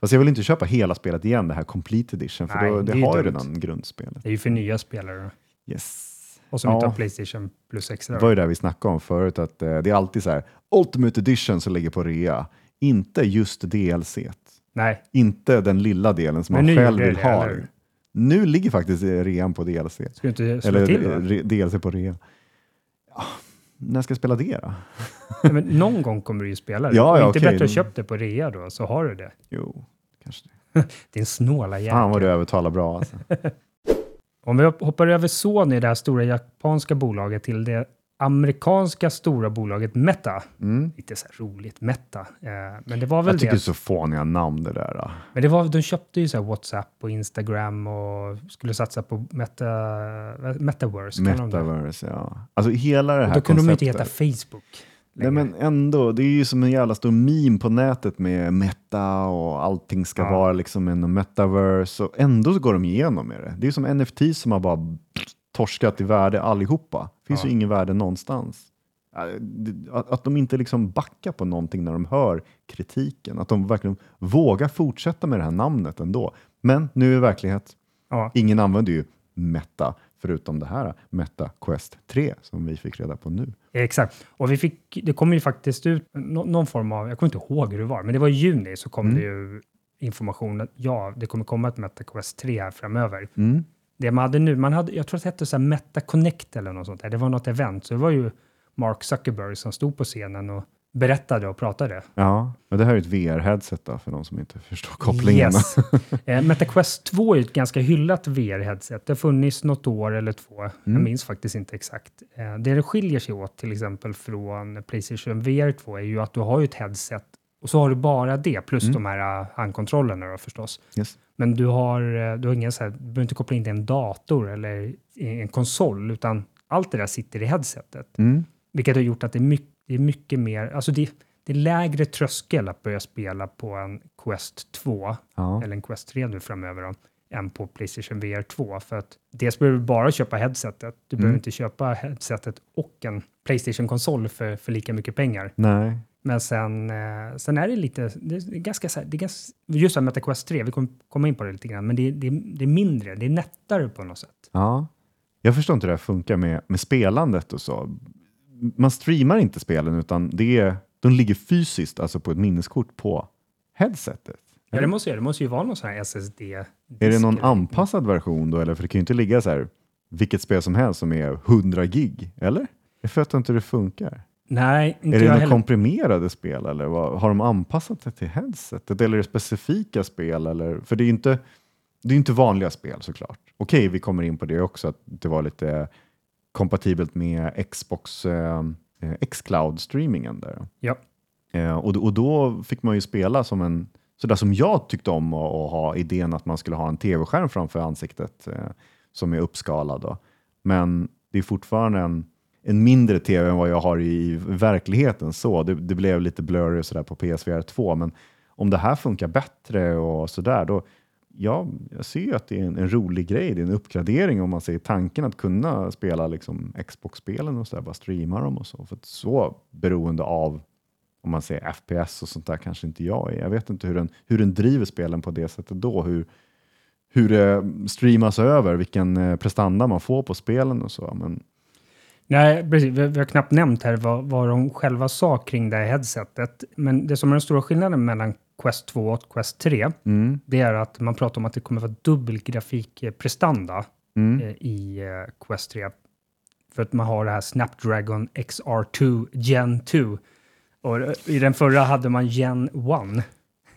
Fast jag vill inte köpa hela spelet igen, det här Complete Edition, för Nej, då, det det, har ju redan grundspelet. Det är ju för nya spelare Yes. och som Ja. inte har Playstation plus extra. Det var ju det vi snackade om förut, att eh, det är alltid så här, Ultimate Edition som ligger på rea, inte just DLC. Nej, Inte den lilla delen som Men man själv vill det, ha. eller? Nu ligger faktiskt eh, rean på DLC. ska du inte slå Eller till då? re, DLC på rea. Ja, när ska jag spela det då? Nej, men någon gång kommer du ju spela det. Ja, ja, inte okej. bättre att köpa det på rea då, så har du det. Jo, kanske det. Din snåla jäkel. Fan vad du övertalar bra alltså. Om vi hoppar över Sony, det här stora japanska bolaget, till det amerikanska stora bolaget Meta. Mm. Lite så här roligt, Meta. Eh, men det var väl Jag tycker det är det. så fåniga namn det där. Då. Men det var, de köpte ju så här WhatsApp och Instagram och skulle satsa på Meta, Metaverse. kallar de. Metaverse, ja. Alltså hela det här Och då kunde de ju inte konceptet. heta Facebook. Nej längre. men ändå, det är ju som en jävla stor meme på nätet med meta och allting ska Ja. vara liksom en metaverse och ändå så går de igenom med det. Det är som NFT som har bara torskat i värde allihopa. Det finns Ja. ju ingen värde någonstans. Äh, Att, att de inte liksom backar på någonting när de hör kritiken. Att de verkligen vågar fortsätta med det här namnet ändå. Men nu är verklighet. Ja. Ingen använder ju Meta förutom det här Meta Quest 3 som vi fick reda på nu. Exakt. Och vi fick, det kom ju faktiskt ut nå- någon form av, jag kommer inte ihåg hur det var, men det var i juni så kom Mm. det ju information att ja, det kommer komma ett MetaQuest 3 här framöver. Mm. Det man hade nu, man hade, jag tror att det hette så här Meta Connect eller något sånt där. Det var något event, så det var ju Mark Zuckerberg som stod på scenen och berättade och pratade. Ja, men det här är ett VR-headset då, för de som inte förstår kopplingen. Yes. eh, MetaQuest 2 är ju ett ganska hyllat VR-headset. Det har funnits något år eller två. Jag Mm. minns faktiskt inte exakt. Eh, det det skiljer sig åt till exempel från Playstation VR 2 är ju att du har ju ett headset och så har du bara det plus Mm. de här uh, handkontrollerna då förstås. Yes. Men du har, eh, du har ingen så här, du behöver inte koppla in till en dator eller en konsol utan allt det där sitter i headsetet. Mm. Vilket har gjort att det är mycket, det är mycket mer, alltså det, det är lägre tröskel att börja spela på en Quest 2 Ja. eller en Quest 3 nu framöver då, än på Playstation VR 2. För att dels behöver du bara köpa headsetet. Du behöver Mm. inte köpa headsetet och en Playstation-konsol för, för lika mycket pengar. Nej. Men sen, eh, sen är det lite, det är ganska, det är ganska just det här med MetaQuest 3, vi kommer komma in på det lite grann, men det, det, det är mindre, det är nättare på något sätt. Ja. Jag förstår inte hur det här funkar med, med spelandet och så. Man streamar inte spelen utan det är, de ligger fysiskt, alltså på ett minneskort på headsetet. Ja, det måste, det måste ju vara någon sån här SSD. Är det någon anpassad version då? Eller för det kan ju inte ligga så här vilket spel som helst som är 100 gig, eller? Jag fattar inte hur det funkar. Nej, inte är det några komprimerade spel eller vad, har de anpassat det till headsetet? Eller är det specifika spel? Eller? För det är ju inte, det är inte vanliga spel såklart. Okej, vi kommer in på det också, att det var lite kompatibelt med Xbox eh, eh, Xcloud-streamingen där. Ja. Eh, och, och då fick man ju spela som en, sådär som jag tyckte om att, att ha idén att man skulle ha en tv-skärm framför ansiktet eh, som är uppskalad. Då. Men det är fortfarande en, en mindre tv än vad jag har i verkligheten. så. Det, det blev lite blurry och sådär på PSVR 2, men om det här funkar bättre och sådär, då ja, jag ser ju att det är en, en, rolig grej. Det är en uppgradering om man ser tanken att kunna spela liksom Xbox-spelen och så där, bara streama dem och så. För att så beroende av om man säger FPS och sånt där kanske inte jag är. Jag vet inte hur den, hur den driver spelen på det sättet då. Hur, hur det streamas över, vilken eh, prestanda man får på spelen och så. Men... Nej, precis. Vi, vi har knappt nämnt här vad, vad de själva sa kring det här headsetet. Men det som är den stora skillnaden mellan Quest 2 och Quest 3, mm. det är att man pratar om att det kommer vara dubbel grafikprestanda mm. eh, i eh, Quest 3. För att man har det här Snapdragon XR2 Gen 2. Och i den förra hade man Gen 1.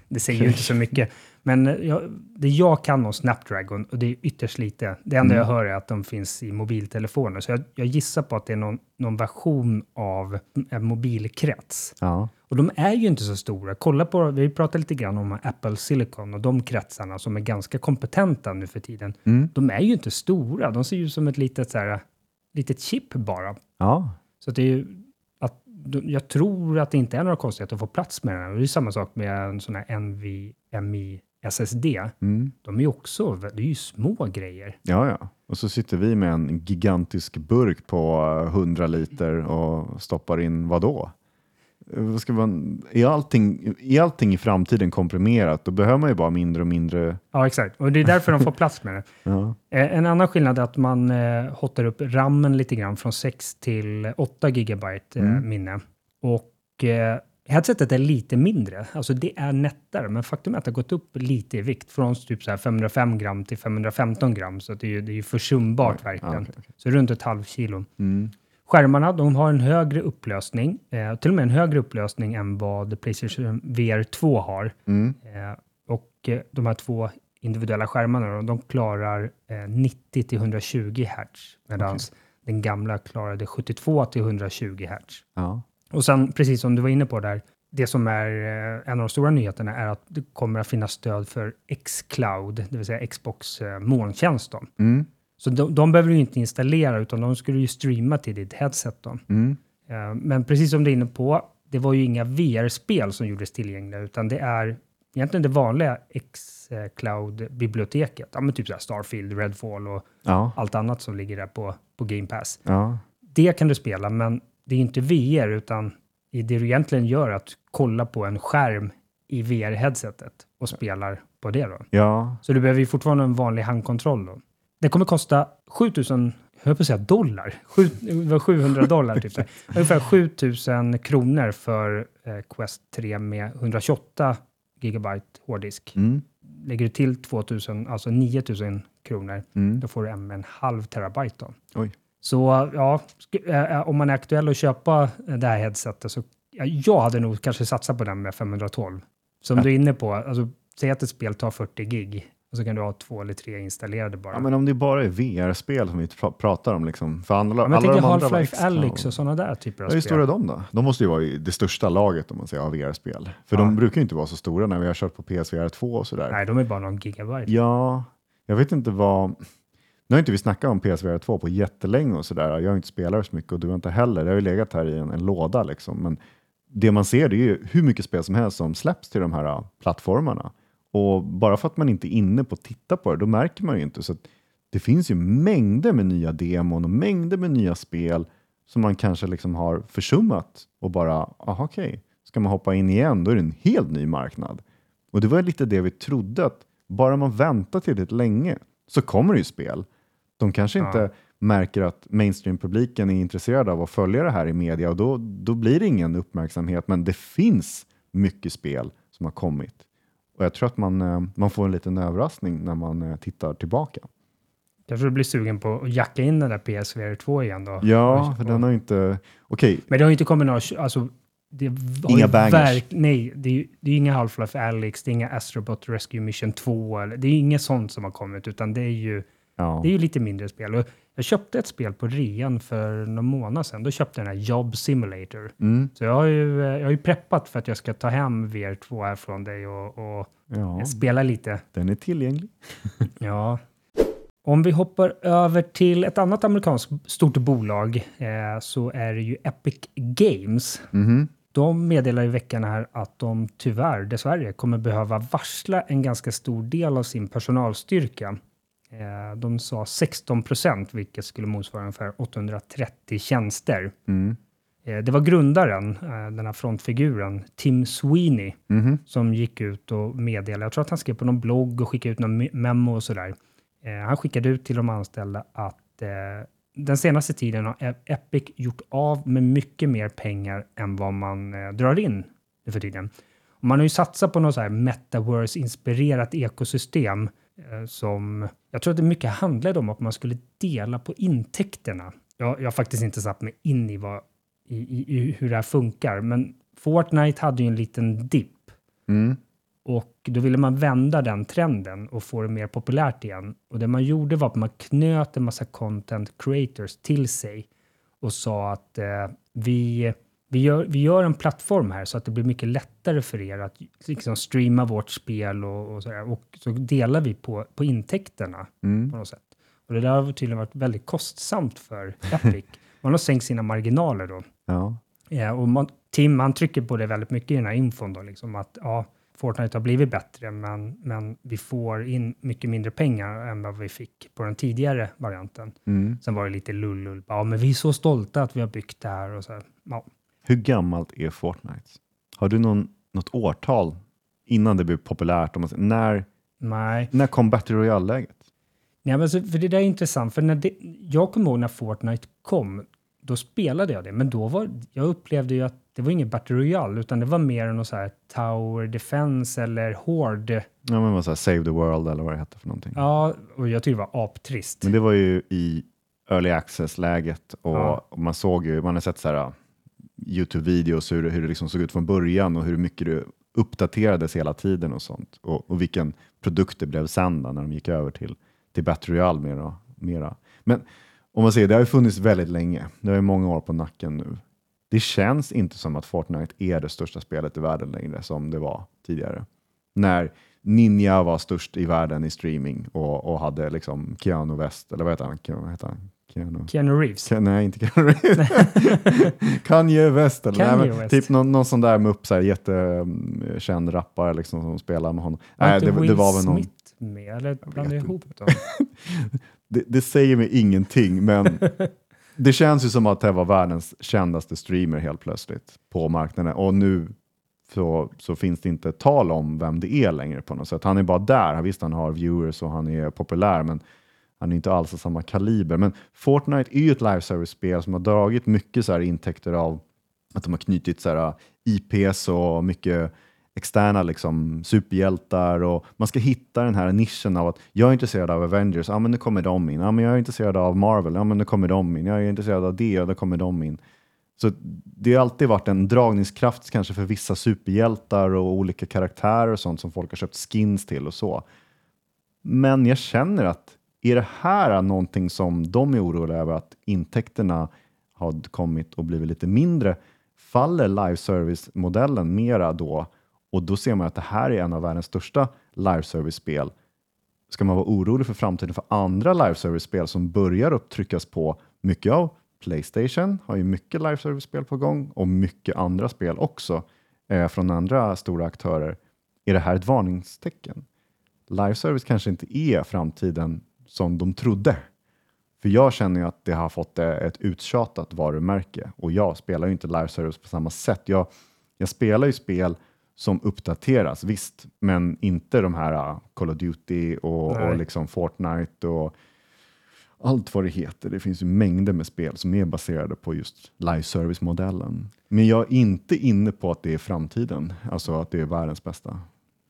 Det säger ju inte så mycket. Men jag, det jag kan om Snapdragon, och det är ytterst lite, det enda mm. jag hör är att de finns i mobiltelefoner. Så jag, jag gissar på att det är någon, någon version av en mobilkrets. Ja. Och de är ju inte så stora. Kolla på, vi pratade lite grann om Apple Silicon och de kretsarna som är ganska kompetenta nu för tiden. Mm. De är ju inte stora. De ser ju som ett litet, så här, litet chip bara. Ja. Så det är ju att, jag tror att det inte är några konstigheter att få plats med den. det är samma sak med en sån här NVMe SSD. Mm. De är ju också, det är ju små grejer. Ja, ja. Och så sitter vi med en gigantisk burk på 100 liter och stoppar in vad då? Ska man, är, allting, är allting i framtiden komprimerat, då behöver man ju bara mindre och mindre. Ja, exakt. Och det är därför de får plats med det. Ja. Eh, En annan skillnad är att man eh, hotar upp rammen lite grann från 6 till 8 gigabyte eh, Mm. minne. Och eh, headsetet är lite mindre. Alltså det är nättare, men faktum är att det har gått upp lite i vikt. Från typ så här 505 gram till 515 gram. Så det är ju det är ju försumbart verkligen. okej, okej. Så runt ett halvt kilo. Mm. Skärmarna de har en högre upplösning, eh, till och med en högre upplösning än vad Playstation VR 2 har. Mm. Eh, och eh, de här två individuella skärmarna då, de klarar eh, 90 till 120 Hz, medan den gamla klarade 72 till 120 Hz. Ja. Och sen, precis som du var inne på där, det som är eh, en av de stora nyheterna är att det kommer att finnas stöd för Xcloud, det vill säga Xbox eh, molntjänst. Mm. Så de, de behöver du inte installera, utan de skulle ju streama till ditt headset. Mm. Eh, Men precis som du är inne på, det var ju inga VR-spel som gjordes tillgängliga, utan det är egentligen det vanliga X-Cloud-biblioteket. Ja, men typ så Starfield, Redfall och Ja. allt annat som ligger där på, på Game Pass. Ja. Det kan du spela, men det är inte VR, utan det du egentligen gör är att kolla på en skärm i VR-headsetet och spelar på det. Då. Ja. Så du behöver ju fortfarande en vanlig handkontroll. Då. Det kommer kosta 7000, jag höll på att säga dollar, Sju, det var 700 dollar typ. Ungefär 7000 kronor för eh, Quest 3 med 128 gigabyte hårddisk. Mm. Lägger du till 2000, alltså 9000 kronor, Mm. då får du en med en halv terabyte. Då. Oj. Så ja, sk- eh, om man är aktuell att köpa det här headsetet så ja, jag hade nog kanske satsat på den med 512. Som Ja. du är inne på, alltså, säg att ett spel tar 40 gig och så kan du ha två eller tre installerade bara. Ja, men om det bara är VR-spel som vi pra- pratar om, liksom, för andra, Ja, men alla tänker Half-Life Alyx och sådana där typer av Ja, hur spel. stora är de då? De måste ju vara i det största laget om man säger av VR-spel. För Ja. de brukar ju inte vara så stora när vi har kört på PSVR 2 och sådär. Nej, de är bara någon gigabyte. Ja, jag vet inte vad... Nu har inte vi snackat om PSVR 2 på jättelänge och sådär. Jag har inte spelat så mycket och du har inte heller. Det har ju legat här i en, en låda liksom. Men det man ser det är ju hur mycket spel som helst som släpps till de här äh, plattformarna. Och bara för att man inte är inne på att titta på det, då märker man ju inte. Så att det finns ju mängder med nya demon och mängder med nya spel som man kanske liksom har försummat och bara, aha okej, ska man hoppa in igen, då är det en helt ny marknad. Och det var lite det vi trodde, att bara man väntar tillräckligt länge så kommer det ju spel. De kanske inte Ja. märker att mainstream-publiken är intresserad av att följa det här i media och då, då blir det ingen uppmärksamhet. Men det finns mycket spel som har kommit. Och jag tror att man, eh, man får en liten överraskning när man eh, tittar tillbaka. Kanske du blir sugen på att jacka in den där PSVR 2 igen då? Ja, för den har inte... Okej, Men det har ju inte kommit några, alltså, Inga bangers. verk- nej, det är det är inga Half-Life Alyx, det är inga Astrobot Rescue Mission 2, eller, det är inget sånt som har kommit, utan det är ju, ja. det är ju lite mindre spel. Och jag köpte ett spel på rean för någon månad sedan, då köpte jag den här Job Simulator. Mm, Så jag har ju, eh, jag har ju preppat för att jag ska ta hem VR2 här från dig och, och ja, spela lite. den är tillgänglig. Ja. Om vi hoppar över till ett annat amerikanskt stort bolag eh, så är det ju Epic Games. Mhm. De meddelar i veckan här att de tyvärr, dessvärre, kommer behöva varsla en ganska stor del av sin personalstyrka. Eh, de sa 16 procent, vilket skulle motsvara ungefär 830 tjänster. Mm. Eh, det var grundaren, eh, den här frontfiguren, Tim Sweeney, Mhm. som gick ut och meddelade, jag tror att han skrev på någon blogg och skickade ut någon me- memo och sådär. Han skickade ut till de anställda att den senaste tiden har E- Epic gjort av med mycket mer pengar än vad man drar in nu för tiden. Man har ju satsat på något så här metaverse-inspirerat ekosystem som jag tror att det mycket handlade om att man skulle dela på intäkterna. Jag, jag har faktiskt inte satt mig in i, vad, i, i, i hur det här funkar, men Fortnite hade ju en liten dipp Mm. och då ville man vända den trenden och få det mer populärt igen. Och det man gjorde var att man knöt en massa content creators till sig och sa att eh, vi, vi, gör, vi gör en plattform här så att det blir mycket lättare för er att liksom, streama vårt spel och, och sådär. Och så delar vi på, på intäkterna Mm. på något sätt. Och det där har tydligen varit väldigt kostsamt för Epic. Man har sänkt sina marginaler då. Ja. Ja, och man, Tim han trycker på det väldigt mycket i den här infon då, liksom att ja, Fortnite har blivit bättre, men, men vi får in mycket mindre pengar än vad vi fick på den tidigare varianten. Mm. Sen var det lite lullull, ja, men vi är så stolta att vi har byggt det här och så. här. Ja. Hur gammalt är Fortnite? Har du någon, något årtal innan det blev populärt? Om man, säger- när, Nej, när kom Battle Royale-läget? Nej men så, för det där är intressant, för när det, jag kommer ihåg när Fortnite kom, då spelade jag det, men då var, jag upplevde ju att det var ingen Battle Royale, utan det var mer någon så här Tower Defense eller Horde. Ja, men så här, Save the World eller vad det hette för någonting. Ja, och jag tyckte det var aptrist. Men det var ju i early access-läget och, Ja. man såg ju, man har sett så här Youtube-videos hur, det- hur det liksom såg ut från början och hur mycket det uppdaterades hela tiden och sånt. Och, och vilken produkt det blev sen då, när de gick över till, till Battle Royale mera, mera. Men om man säger, det har ju funnits väldigt länge. Det har ju många år på nacken nu. Det känns inte som att Fortnite är det största spelet i världen längre som det var tidigare. När Ninja var störst i världen i streaming och, och hade liksom Keanu West, eller vad heter han? Vad heter han? Keanu? Keanu Reeves. Ke- nej, inte Keanu Reeves. Kanye West. Eller? Kanye nej, men West. Typ någon, någon sån där med upp, så här, jättekänd rappare liksom, som spelar med honom. Var Nej, det, det Will var väl någon, Smith med? Eller blandade jag ihop dem? det, det säger mig ingenting, men det känns ju som att det var världens kändaste streamer helt plötsligt på marknaden. Och nu så, så finns det inte tal om vem det är längre på något sätt. Han är bara där. Visst, han har viewers och han är populär, men han är inte alls av samma kaliber. Men Fortnite är ju ett live service-spel som har dragit mycket så här intäkter av att de har knutit så här eh, IPs och mycket externa liksom, superhjältar och man ska hitta den här nischen av att jag är intresserad av Avengers, ja men nu kommer de in. Ja men jag är intresserad av Marvel, ja men nu kommer de in. Jag är intresserad av det, och då kommer de in. Så det har alltid varit en dragningskraft kanske för vissa superhjältar och olika karaktärer och sånt som folk har köpt skins till och så. Men jag känner att är det här någonting som de är oroliga över att intäkterna har kommit och blivit lite mindre? Faller live service-modellen mera då? Och då ser man att det här är en av världens största live service-spel. Ska man vara orolig för framtiden för andra live service-spel som börjar upptryckas på mycket av Playstation har ju mycket live service-spel på gång och mycket andra spel också eh, från andra stora aktörer. Är det här ett varningstecken? Live service kanske inte är framtiden som de trodde. För jag känner ju att det har fått eh, ett uttjatat varumärke och jag spelar ju inte live service på samma sätt. Jag, jag spelar ju spel som uppdateras, visst, men inte de här uh, Call of Duty och, och liksom Fortnite och allt vad det heter. Det finns ju mängder med spel som är baserade på just live service-modellen. Men jag är inte inne på att det är framtiden, alltså att det är världens bästa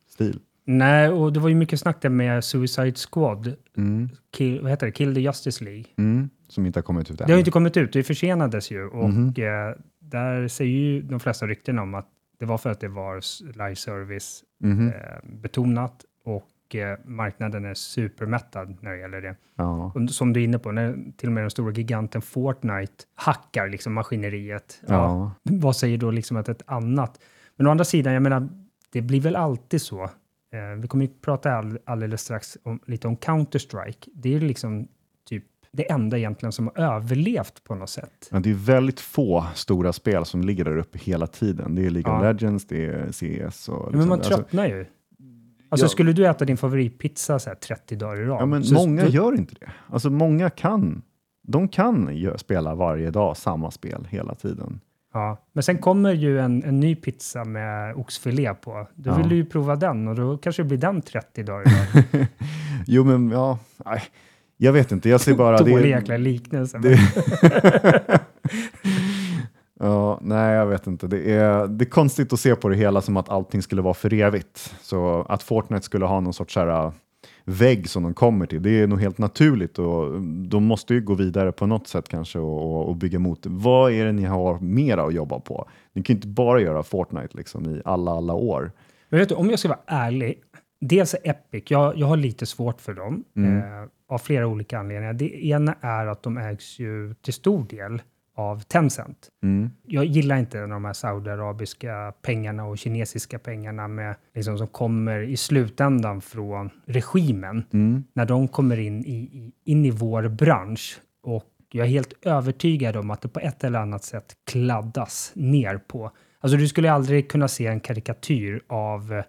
stil. Nej, och det var ju mycket snack där med Suicide Squad. Mm. Kill, vad heter det? Kill the Justice League. Mm. Som inte har kommit ut Det har än. inte kommit ut, det försenades ju. Och Mhm. eh, där säger ju de flesta rykten om att det var för att det var live service Mhm. eh, betonat och eh, marknaden är supermättad när det gäller det. Ja. Och som du är inne på, när till och med den stora giganten Fortnite hackar liksom maskineriet. Ja. Ja. Vad säger då liksom att ett annat? Men å andra sidan, jag menar, det blir väl alltid så. Eh, vi kommer ju prata all, alldeles strax om, lite om Counter-Strike. Det är liksom typ det enda egentligen som har överlevt på något sätt. Ja, det är väldigt få stora spel som ligger där uppe hela tiden. Det är League of Ja. Legends, det är CS och... Men liksom- man alltså, tröttnar ju. Alltså Ja. skulle du äta din favoritpizza så här 30 dagar i rad? ja, men så, många då- gör inte det. Alltså många kan. De kan spela varje dag samma spel hela tiden. Ja, men sen kommer ju en, en ny pizza med oxfilé på. Då Ja. vill du ju prova den och då kanske det blir den 30 dagar jo, men ja, nej, jag vet inte. Jag ser bara... det Dålig är- jäkla liknelse. det, ja, nej, jag vet inte. Det är, det är konstigt att se på det hela som att allting skulle vara för evigt. Så att Fortnite skulle ha någon sorts så här, vägg som de kommer till, det är nog helt naturligt och de måste ju gå vidare på något sätt kanske och, och, bygga mot. Vad är det ni har mer att jobba på? Ni kan ju inte bara göra Fortnite liksom i alla, alla år. Men vet du, om jag ska vara ärlig. Dels är Epic, jag, jag har lite svårt för dem. Mm. Eh, av flera olika anledningar. Det ena är att de ägs ju till stor del av Tencent. Mm. Jag gillar inte de här saudiarabiska pengarna och kinesiska pengarna med, liksom, som kommer i slutändan från regimen. Mm. när de kommer in i, in i vår bransch. Och jag är helt övertygad om att det på ett eller annat sätt kladdas ner på. Alltså du skulle aldrig kunna se en karikatyr av,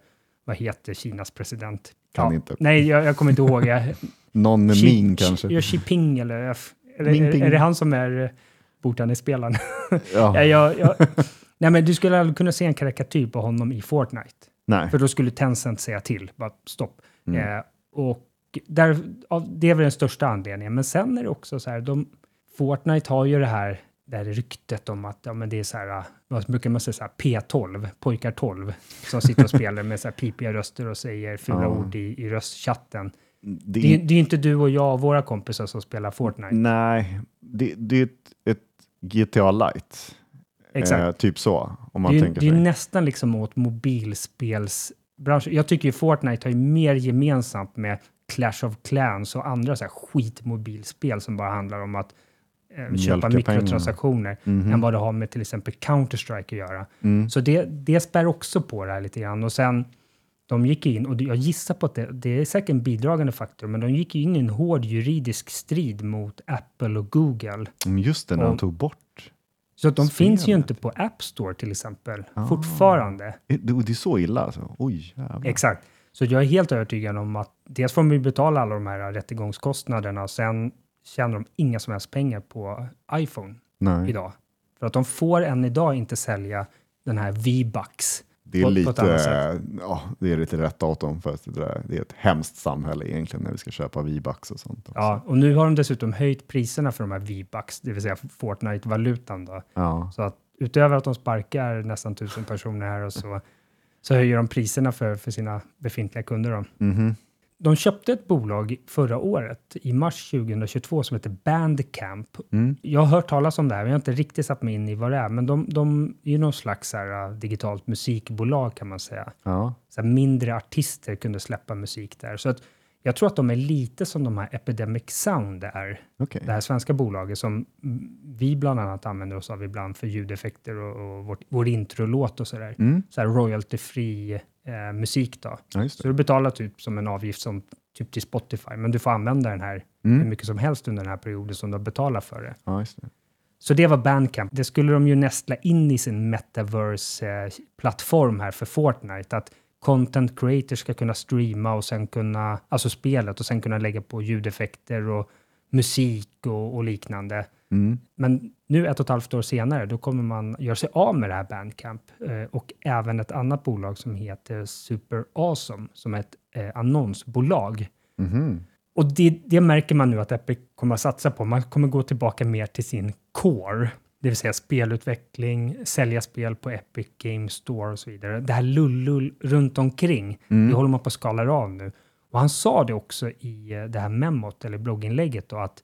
vad heter Kinas president? Kan inte. Nej, jag, jag kommer inte ihåg. Någon Xi- min kanske. Ja, Xi Ping eller... Eller Ming är, är det han som är eh, Bhutan-spelaren? Ja. ja, jag, jag, nej, men du skulle aldrig kunna se en karikatyr på honom i Fortnite. Nej. För då skulle Tencent säga till, bara stopp. Mm. Eh, och där, det är väl den största anledningen. Men sen är det också så här, de, Fortnite har ju det här, det här ryktet om att ja, men det är så här, vad brukar man säga, så här, P12, pojkar 12, som sitter och spelar med så här pipiga röster och säger fula Ja. ord i, i röstchatten. Det det är ju inte du och jag och våra kompisar som spelar Fortnite. nej, det, det är ett, ett GTA Lite. Exakt. Eh, typ så, om man det är, tänker det är sig. ju nästan liksom åt mobilspelsbranschen. Jag tycker ju Fortnite har ju mer gemensamt med Clash of Clans och andra så här skitmobilspel som bara handlar om att eh, köpa mikrotransaktioner Mhm. än vad det har med till exempel Counter-Strike att göra. Mm. Så det, det spär också på det här lite grann. Och sen, de gick in, och jag gissar på att det, det är säkert en bidragande faktor, men de gick in i en hård juridisk strid mot Apple och Google. Mm, Just det, när de tog bort. Så att de finns ju Spelet. inte på App Store till exempel, Ah. fortfarande. Det, det är så illa alltså? Oj, jävlar. Exakt. Så jag är helt övertygad om att dels får de betala alla de här rättegångskostnaderna och sen tjänar de inga som helst pengar på iPhone Nej, idag. För att de får än idag inte sälja den här V-bucks. Det är på- på lite, sätt. ja, det är lite rätt dem för att det, där, det är ett hemskt samhälle egentligen när vi ska köpa V-bucks och sånt. också. Ja, och nu har de dessutom höjt priserna för de här V-bucks, det vill säga Fortnite-valutan. Då. Ja. Så att utöver att de sparkar nästan tusen personer här och så, så höjer de priserna för, för sina befintliga kunder. Då. Mhm. De köpte ett bolag förra året, i mars 2022, som heter Bandcamp. Mm. Jag har hört talas om det här, men jag har inte riktigt satt mig in i vad det är. Men de, de är ju någon slags här, uh, digitalt musikbolag kan man säga. Ja. Så här, mindre artister kunde släppa musik där. Så att jag tror att de är lite som de här Epidemic Sound är. Okej. Det här svenska bolaget som vi bland annat använder oss av ibland för ljudeffekter och, och vårt, vår introlåt och sådär. Mm. Så här royalty-fri eh, musik då. Ja, Så du betalar typ som en avgift som typ till Spotify, men du får använda den här hur Mm. mycket som helst under den här perioden som du har betalat för det. Ja, det. Så det var Bandcamp. Det skulle de ju nästla in i sin metaverse-plattform här för Fortnite. Att content creators ska kunna streama och sen kunna, alltså spelet och sen kunna lägga på ljudeffekter och musik och, och liknande. Mm. Men nu ett och ett halvt år senare, då kommer man göra sig av med det här Bandcamp eh, och även ett annat bolag som heter Super Awesome, som är ett eh, annonsbolag. Mhm. Och det, det märker man nu att Epic kommer att satsa på. Man kommer gå tillbaka mer till sin core, det vill säga spelutveckling, sälja spel på Epic Games Store och så vidare. Det här lullull runt omkring, det håller man på att skala av nu. Och han sa det också i eh, det här memot, eller blogginlägget, då, att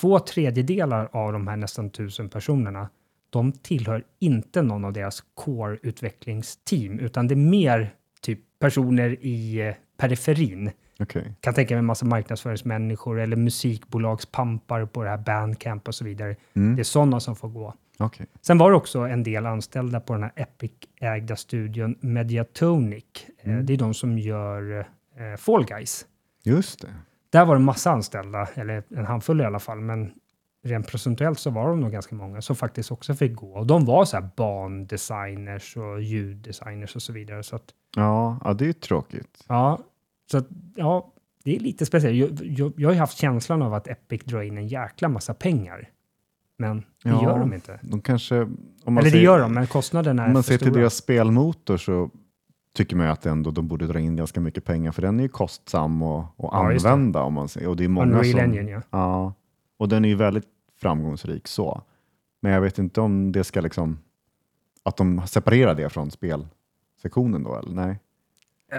två tredjedelar av de här nästan tusen personerna, de tillhör inte någon av deras core-utvecklingsteam, utan det är mer typ personer i eh, periferin. Okej. Kan tänka mig en massa marknadsföringsmänniskor eller musikbolagspampar på det här Bandcamp och så vidare. Mm. Det är sådana som får gå. Okej. Sen var det också en del anställda på den här Epic-ägda studion Mediatonic. Eh, Mm. Det är de som gör eh, Fall Guys. Just det. Där var det massa anställda, eller en handfull i alla fall, men rent procentuellt så var de nog ganska många som faktiskt också fick gå. Och de var så här bandesigners och ljuddesigners och så vidare. Så att, Ja, ja, det är ju tråkigt. ja, så att, ja, det är lite speciellt. Jag, jag, jag har ju haft känslan av att Epic drar in en jäkla massa pengar. Men det Ja, gör de inte. De kanske... Om man Eller det ser- gör de, men kostnaden är Om man ser till deras spelmotor så tycker man ju att ändå de borde dra in ganska mycket pengar för den är ju kostsam att, att Ja, använda. Om man ser. Och det är många Unreal som, Engine, ja. Ja, och den är ju väldigt framgångsrik så. Men jag vet inte om det ska liksom, att de separerar det från spelsektionen då eller nej? Eh,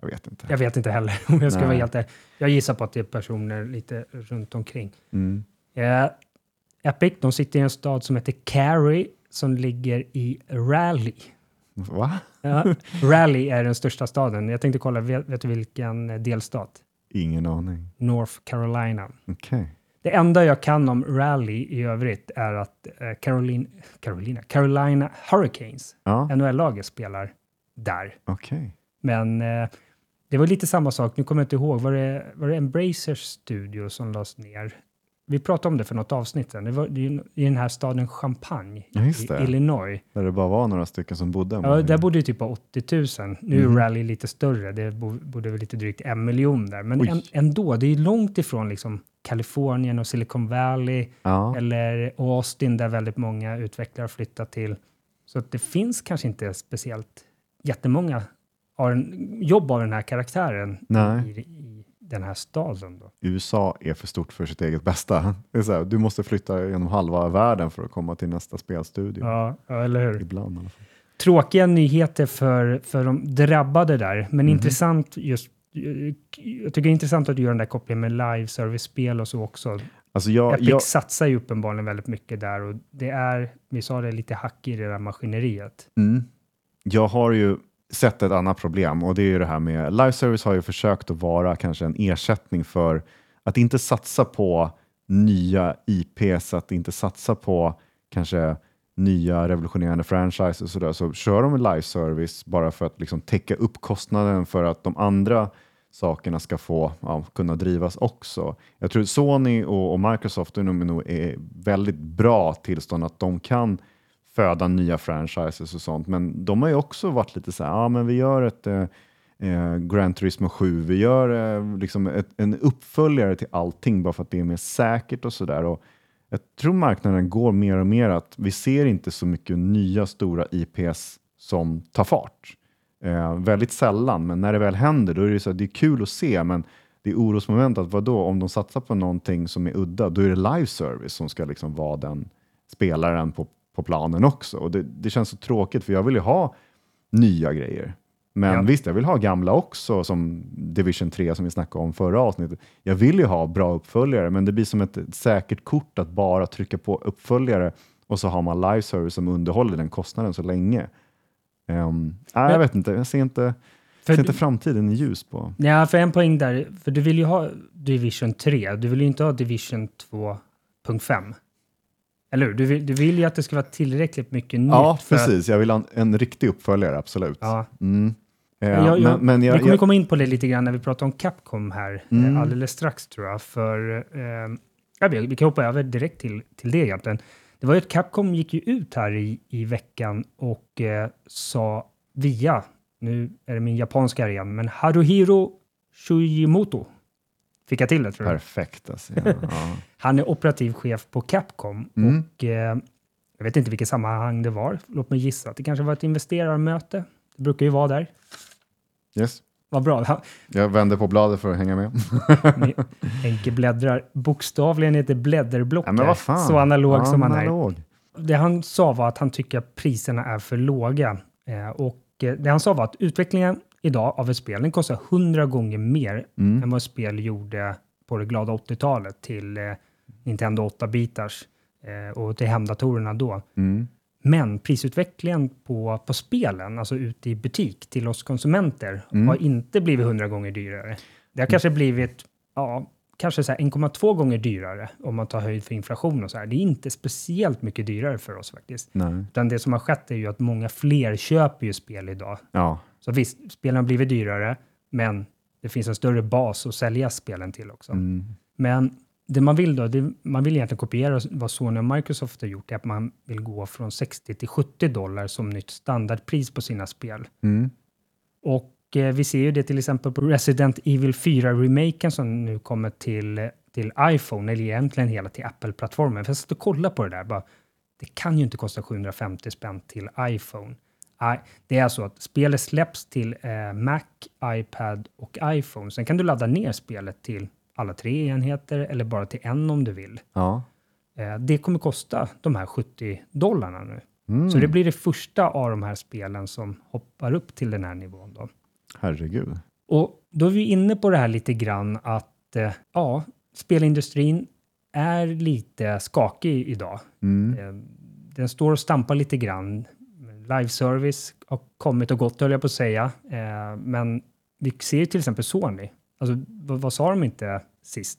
Jag vet inte. Jag vet inte heller om jag ska Nej. vara helt ärlig. Jag gissar på att det är personer lite runt omkring. Mm. Eh, Epic, de sitter i en stad som heter Cary som ligger i Raleigh. Va? Ja, Raleigh är den största staden. Jag tänkte kolla, vet, vet du vilken eh, delstat? Ingen aning. North Carolina. Okej. Det enda jag kan om Raleigh i övrigt är att eh, Caroline, Carolina, Carolina Hurricanes, Ja, NHL-laget, spelar där. okej. Men eh, det var lite samma sak, nu kommer jag inte ihåg, var det, var det Embracers studio som lades ner? Vi pratade om det för något avsnitt sedan. Det var i den här staden Champagne Ja, i. Illinois. Där det bara var några stycken som bodde. Ja, där bodde ju typ 80 000. Nu är Mhm. Raleigh lite större, det bo- bodde väl lite drygt en miljon där. Men en, ändå, det är ju långt ifrån liksom Kalifornien och Silicon Valley Ja, eller Austin där väldigt många utvecklare har flyttat till. Så att det finns kanske inte speciellt jättemånga har en, jobb av den här karaktären i den här staden. Då. USA är för stort för sitt eget bästa. Här, du måste flytta genom halva världen för att komma till nästa spelstudio. Ja, eller hur? Ibland i alla fall. Tråkiga nyheter för, för de drabbade där, men Mhm. intressant just jag tycker det är intressant att du gör den där kopplingen med live service-spel och så också. Alltså jag, Epic jag, satsar ju uppenbarligen väldigt mycket där och det är, vi sa det, lite hack i det där maskineriet. Mm. Jag har ju sett ett annat problem och det är ju det här med live service har ju försökt att vara kanske en ersättning för att inte satsa på nya IPs, att inte satsa på kanske nya revolutionerande franchises och sådär, så kör de live service bara för att liksom täcka upp kostnaden för att de andra sakerna ska få ja, kunna drivas också. Jag tror Sony och, och Microsoft är nog, nog är väldigt bra tillstånd att de kan föda nya franchises och sånt, men de har ju också varit lite så här, ja men vi gör ett eh, eh, Gran Turismo 7, vi gör eh, liksom ett, en uppföljare till allting bara för att det är mer säkert och sådär. Jag tror marknaden går mer och mer att vi ser inte så mycket nya stora IPs som tar fart. Eh, väldigt sällan, men när det väl händer då är det, så här, det är kul att se, men det är orosmoment att vadå, om de satsar på någonting som är udda, då är det live service som ska liksom vara den spelaren på, på planen också. Och det, det känns så tråkigt, för jag vill ju ha nya grejer. Men Ja. visst, jag vill ha gamla också, som Division 3 som vi snackade om förra avsnittet. Jag vill ju ha bra uppföljare, men det blir som ett säkert kort att bara trycka på uppföljare och så har man live service som underhåller den kostnaden så länge. Um, nej, jag Men- vet inte, jag ser inte, ser inte framtiden ljus på. Ja, för en poäng där, för du vill ju ha Division 3, du vill ju inte ha Division 2.5. Eller hur? Du vill, du vill ju att det ska vara tillräckligt mycket Ja, nytt. att- precis. Jag vill ha en, en riktig uppföljare, absolut. Ja. Mm. Eh, jag, jag, men, men jag, vi kommer komma in på det lite grann när vi pratar om Capcom här Mm. eh, alldeles strax tror jag. För, eh, ja, vi, vi kan hoppa över direkt till, till det egentligen. Det var ju att Capcom gick ju ut här i, i veckan och eh, sa via, nu är det min japanska igen, men Haruhiro Shujimoto fick jag till det tror jag. Perfekt alltså. Ja, ja. Han är operativ chef på Capcom Mm. och eh, jag vet inte vilket sammanhang det var. Låt mig gissa att det kanske var ett investerarmöte. Det brukar ju vara där. Yes. Vad bra. Jag vänder på bladet för att hänga med. Henke bläddrar bokstavligen i ett blädderblock. Ja. Så analog som han är. Det han sa var att han tycker att priserna är för låga. Eh, och eh, det han sa var att utvecklingen idag av ett spel, den kostar 100 gånger mer Mm. än vad spel gjorde på det glada 80-talet till eh, Nintendo 8-bitars eh, och till hemdatorerna då. Mm. Men prisutvecklingen på, på spelen, alltså ute i butik till oss konsumenter, Mm. har inte blivit 100 gånger dyrare. Det har kanske blivit ja, kanske så här 1,2 gånger dyrare om man tar höjd för inflation och så här. Det är inte speciellt mycket dyrare för oss faktiskt. Nej. Utan det som har skett är ju att många fler köper ju spel idag. Ja. Så visst, spelen har blivit dyrare, men det finns en större bas att sälja spelen till också. Mm. Men det man vill då, det, man vill egentligen kopiera vad Sony och Microsoft har gjort, är att man vill gå från 60 till 70 dollar som nytt standardpris på sina spel. Mm. Och eh, vi ser ju det till exempel på Resident Evil 4-remaken som nu kommer till, till iPhone, eller egentligen hela till Apple-plattformen. För jag satt och kollade på det där, bara, det kan ju inte kosta 750 spänn till iPhone. Nej, det är så att spelet släpps till eh, Mac, iPad och iPhone. Sen kan du ladda ner spelet till alla tre enheter eller bara till en om du vill. Ja. Eh, det kommer kosta de här 70 dollarna nu. Mm. Så det blir det första av de här spelen som hoppar upp till den här nivån. Då. Herregud. Och då är vi inne på det här lite grann att eh, ja, spelindustrin är lite skakig idag. Mm. Eh, den står och stampar lite grann. Live service har kommit och gått höll jag på att säga. Eh, men vi ser ju till exempel Sony. Alltså, vad, vad sa de inte sist?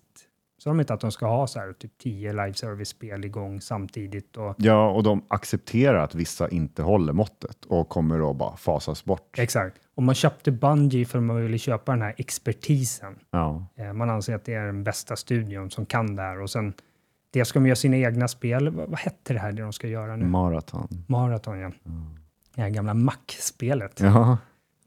Sa de inte att de ska ha så här typ 10 live service-spel igång samtidigt? Och, Ja, och de accepterar att vissa inte håller måttet och kommer att bara fasas bort. exakt. Och man köpte Bungie för att man ville köpa den här expertisen. Ja. Eh, Man anser att det är den bästa studion som kan det här. Och sen det ska de göra sina egna spel. Vad, vad hette det här det de ska göra nu? Maraton. Marathon, ja. Det här gamla Mac-spelet. Ja.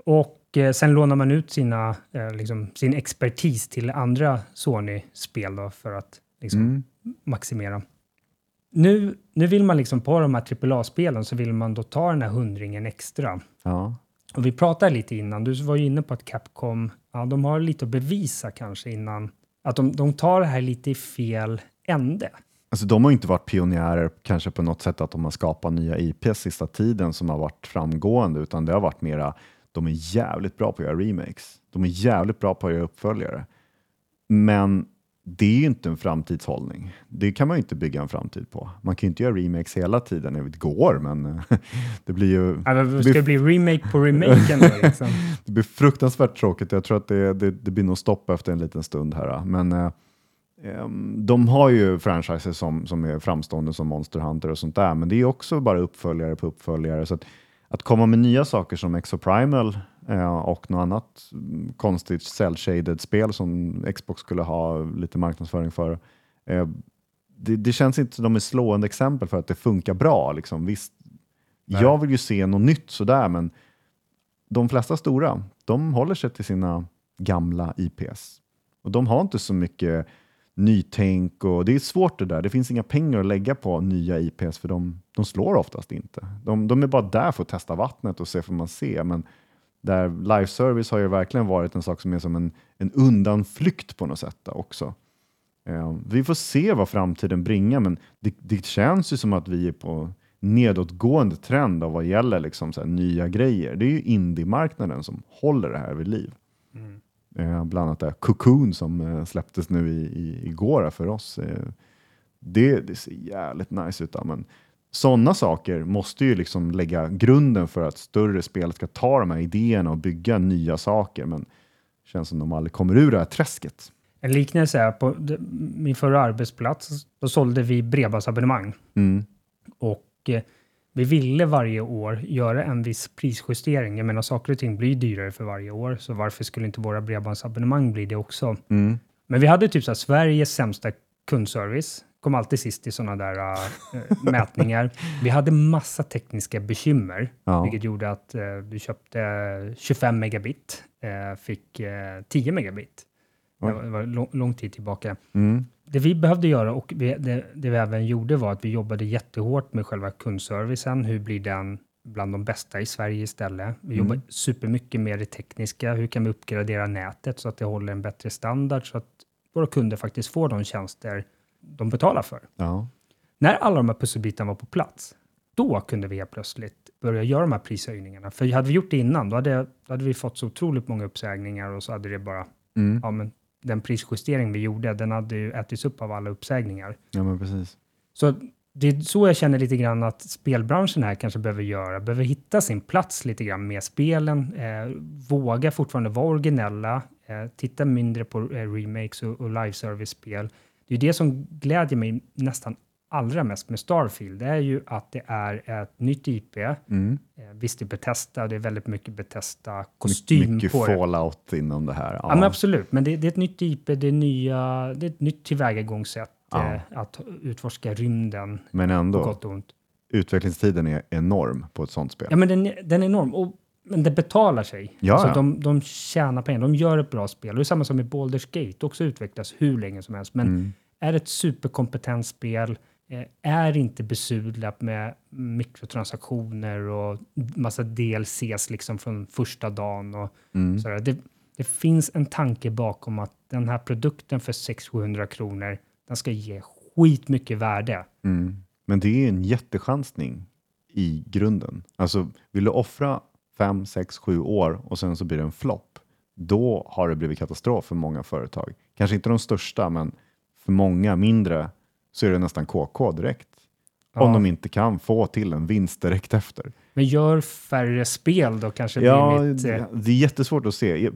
Och eh, sen lånar man ut sina, eh, liksom, sin expertis till andra Sony-spel för att liksom, Mm. maximera. Nu, nu vill man liksom på de här AAA-spelen så vill man då ta den här hundringen extra. Ja. Och vi pratade lite innan, du var ju inne på att Capcom, ja, de har lite att bevisa kanske innan, att de, de tar det här lite i fel ände. Alltså, de har inte varit pionjärer kanske på något sätt att de har skapat nya IPs sista tiden som har varit framgående, utan det har varit mera, de är jävligt bra på att göra remakes. De är jävligt bra på att göra uppföljare. Men det är ju inte en framtidshållning. Det kan man ju inte bygga en framtid på. Man kan ju inte göra remakes hela tiden. Det går, men det blir ju Alltså, ska det bli remake på remaken då? Liksom? det blir fruktansvärt tråkigt. Jag tror att det, det, det blir nog stopp efter en liten stund här. Men eh, ehm, de har ju franchises som, som är framstående som Monster Hunter och sånt där, men det är också bara uppföljare på uppföljare. Så att, att komma med nya saker som Exoprimal eh, och något annat konstigt cell-shaded spel som Xbox skulle ha lite marknadsföring för. Eh, det, det känns inte som de är slående exempel för att det funkar bra. Liksom. Visst, Nej. jag vill ju se något nytt sådär, men de flesta stora, de håller sig till sina gamla IPs. Och de har inte så mycket nytänk och det är svårt det där. Det finns inga pengar att lägga på nya IPs för de, de slår oftast inte. De, de är bara där för att testa vattnet och se vad man ser. Men där live service har ju verkligen varit en sak som är som en, en undanflykt på något sätt också. Eh, vi får se vad framtiden bringar, men det, det känns ju som att vi är på nedåtgående trend vad gäller liksom så här nya grejer. Det är ju indie-marknaden som håller det här vid liv. Mm. Eh, bland annat det här Cocoon som eh, släpptes nu i, i, igår för oss. Eh, det, det ser jävligt nice ut. Men sådana saker måste ju liksom lägga grunden för att större spel ska ta de här idéerna och bygga nya saker. Men det känns som de aldrig kommer ur det här träsket. En liknelse är på min förra arbetsplats, då sålde vi bredbandsabonnemang. Mm. Och eh, vi ville varje år göra en viss prisjustering. Jag menar, saker och ting blir dyrare för varje år, så varför skulle inte våra bredbandsabonnemang bli det också? Mm. Men vi hade typ så här, Sveriges sämsta kundservice. Kom alltid sist i sådana där äh, mätningar. Vi hade massa tekniska bekymmer, Ja. vilket gjorde att eh, du köpte 25 megabit, eh, fick eh, 10 megabit. Det var, det var lång, lång tid tillbaka. Mm. Det vi behövde göra och vi, det, det vi även gjorde var att vi jobbade jättehårt med själva kundservicen. Hur blir den bland de bästa i Sverige istället? Vi Mm. jobbar supermycket med det tekniska. Hur kan vi uppgradera nätet så att det håller en bättre standard så att våra kunder faktiskt får de tjänster de betalar för? Ja. När alla de här pusselbitarna var på plats, då kunde vi helt plötsligt börja göra de här prishöjningarna. För hade vi gjort det innan, då hade, då hade vi fått så otroligt många uppsägningar och så hade det bara, Mm. ja men den prisjustering vi gjorde, den hade ju ätits upp av alla uppsägningar. ja, men precis. Så det är så jag känner lite grann att spelbranschen här kanske behöver göra, behöver hitta sin plats lite grann med spelen, eh, våga fortfarande vara originella, eh, titta mindre på eh, remakes och, och live service-spel. Det är ju det som glädjer mig nästan allra mest med Starfield, det är ju att det är ett nytt IP. Eh, Mm. visst, det är Bethesda, det är väldigt mycket My- Bethesda-kostym mycket på det. fallout inom det här. Ja, men absolut. Men det, det är ett nytt IP, det är, nya, det är ett nytt tillvägagångssätt Ja. eh, att utforska rymden Men ändå, gott och ont. utvecklingstiden är enorm på ett sånt spel. Ja, men den, är- den är enorm. Och, men det betalar sig. Ja, alltså, ja. de, de tjänar pengar, de gör ett bra spel. Och det är samma som med Baldur's Gate, också utvecklas hur länge som helst. Men Mm. är ett superkompetent spel, eh, är inte besudlat med mikrotransaktioner och massa DLCs liksom från första dagen. Och Mm. sådär. Det, det finns en tanke bakom att den här produkten för 600-700 kronor, den ska ge skitmycket värde. Mm. Men det är en jättechansning i grunden. Alltså, vill du offra fem, sex, sju år och sen så blir det en flopp, då har det blivit katastrof för många företag. Kanske inte de största, men för många mindre så är det nästan KK direkt. Om Ja. de inte kan få till en vinst direkt efter. Men gör färre spel då kanske Ja, mitt... Eh, det är jättesvårt att se.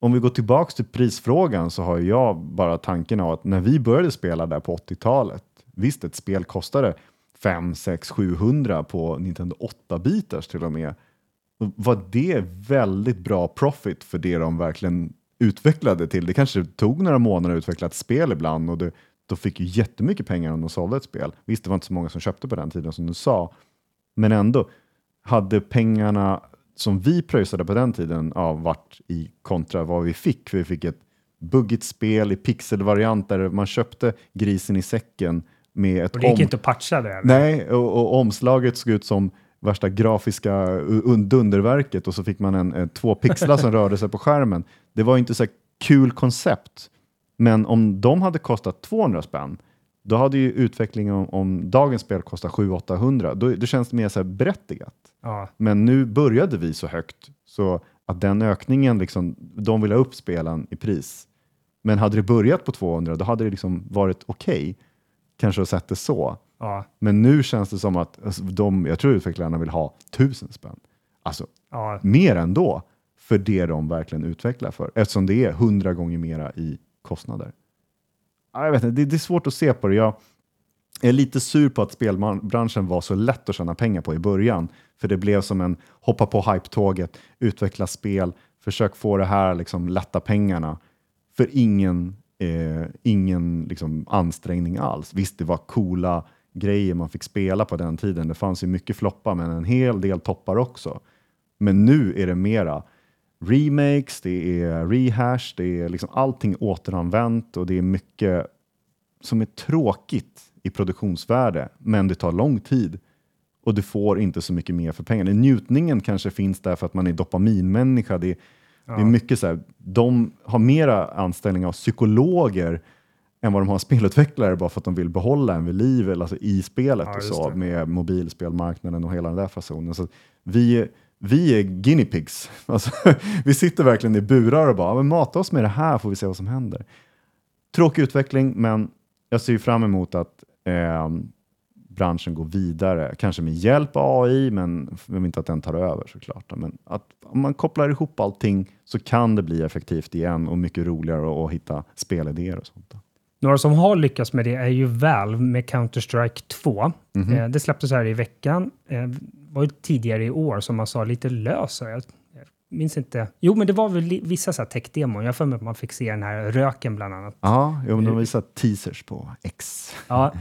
Om vi går tillbaks till prisfrågan så har jag bara tanken av att när vi började spela där på 80-talet, visst ett spel kostade 5, 6, 700 på Nintendo 8-bitars till och med. Var det väldigt bra profit för det de verkligen utvecklade till? Det kanske tog några månader att utveckla ett spel ibland och det, de fick ju jättemycket pengar om de sålde ett spel. Visst, det var inte så många som köpte på den tiden som du sa, men ändå hade pengarna som vi pröjsade på den tiden av vart i kontra vad vi fick. För vi fick ett buggigt spel i pixelvariant där man köpte grisen i säcken med ett och det gick om- inte att patcha det. eller? Nej, och, och omslaget såg ut som värsta grafiska dunderverket och så fick man en, en, två pixlar som rörde sig på skärmen. Det var inte så kul koncept. Men om de hade kostat 200 spänn, då hade ju utvecklingen om, om dagens spel kostat 700-800. Då, då känns det mer så här berättigat. Ja, Men nu började vi så högt så att den ökningen, liksom, de vill ha upp spelen i pris. Men hade det börjat på 200, då hade det liksom varit okej. Kanske att sett det så. ja, Men nu känns det som att alltså, de, jag tror utvecklarna vill ha tusen spänn. Alltså ja. mer än då för det de verkligen utvecklar för. Eftersom det är hundra gånger mera i kostnader. Jag vet inte, det, det är svårt att se på det. Jag är lite sur på att spelbranschen var så lätt att tjäna pengar på i början. För det blev som en hoppa på hype-tåget, utveckla spel, försök få det här liksom lätta pengarna. För ingen, eh, ingen liksom, ansträngning alls. Visst, det var coola grejer man fick spela på den tiden. Det fanns ju mycket floppar, men en hel del toppar också. Men nu är det mera remakes, det är rehash, det är liksom allting återanvänt och det är mycket som är tråkigt i produktionsvärde, men det tar lång tid och du får inte så mycket mer för pengarna. Njutningen kanske finns där för att man är dopaminmänniska. Det är, det är mycket så här, de har mera anställning av psykologer än vad de har spelutvecklare bara för att de vill behålla en vid liv eller alltså i spelet Ja, och så det. med mobilspelmarknaden och hela den där fasonen. Så vi, är- vi är guinea pigs. Alltså, vi sitter verkligen i burar och bara, "Ja, men mata oss med det här får vi se vad som händer. Tråkig utveckling, men jag ser ju fram emot att eh, branschen går vidare, kanske med hjälp av AI, men jag vill inte att den tar över såklart. Men att om man kopplar ihop allting så kan det bli effektivt igen och mycket roligare att, hitta spelidéer och sånt. Några som har lyckats med det är ju Valve med Counter-Strike 2. Mhm. Eh, det släpptes här i veckan. Eh, var ju tidigare i år som man sa lite lösare. Jag, jag minns inte. Jo, men det var väl vissa så här tech-demon. Jag har för mig att man fick se den här röken bland annat. Ja, jo, men de visar teasers på X. Ja.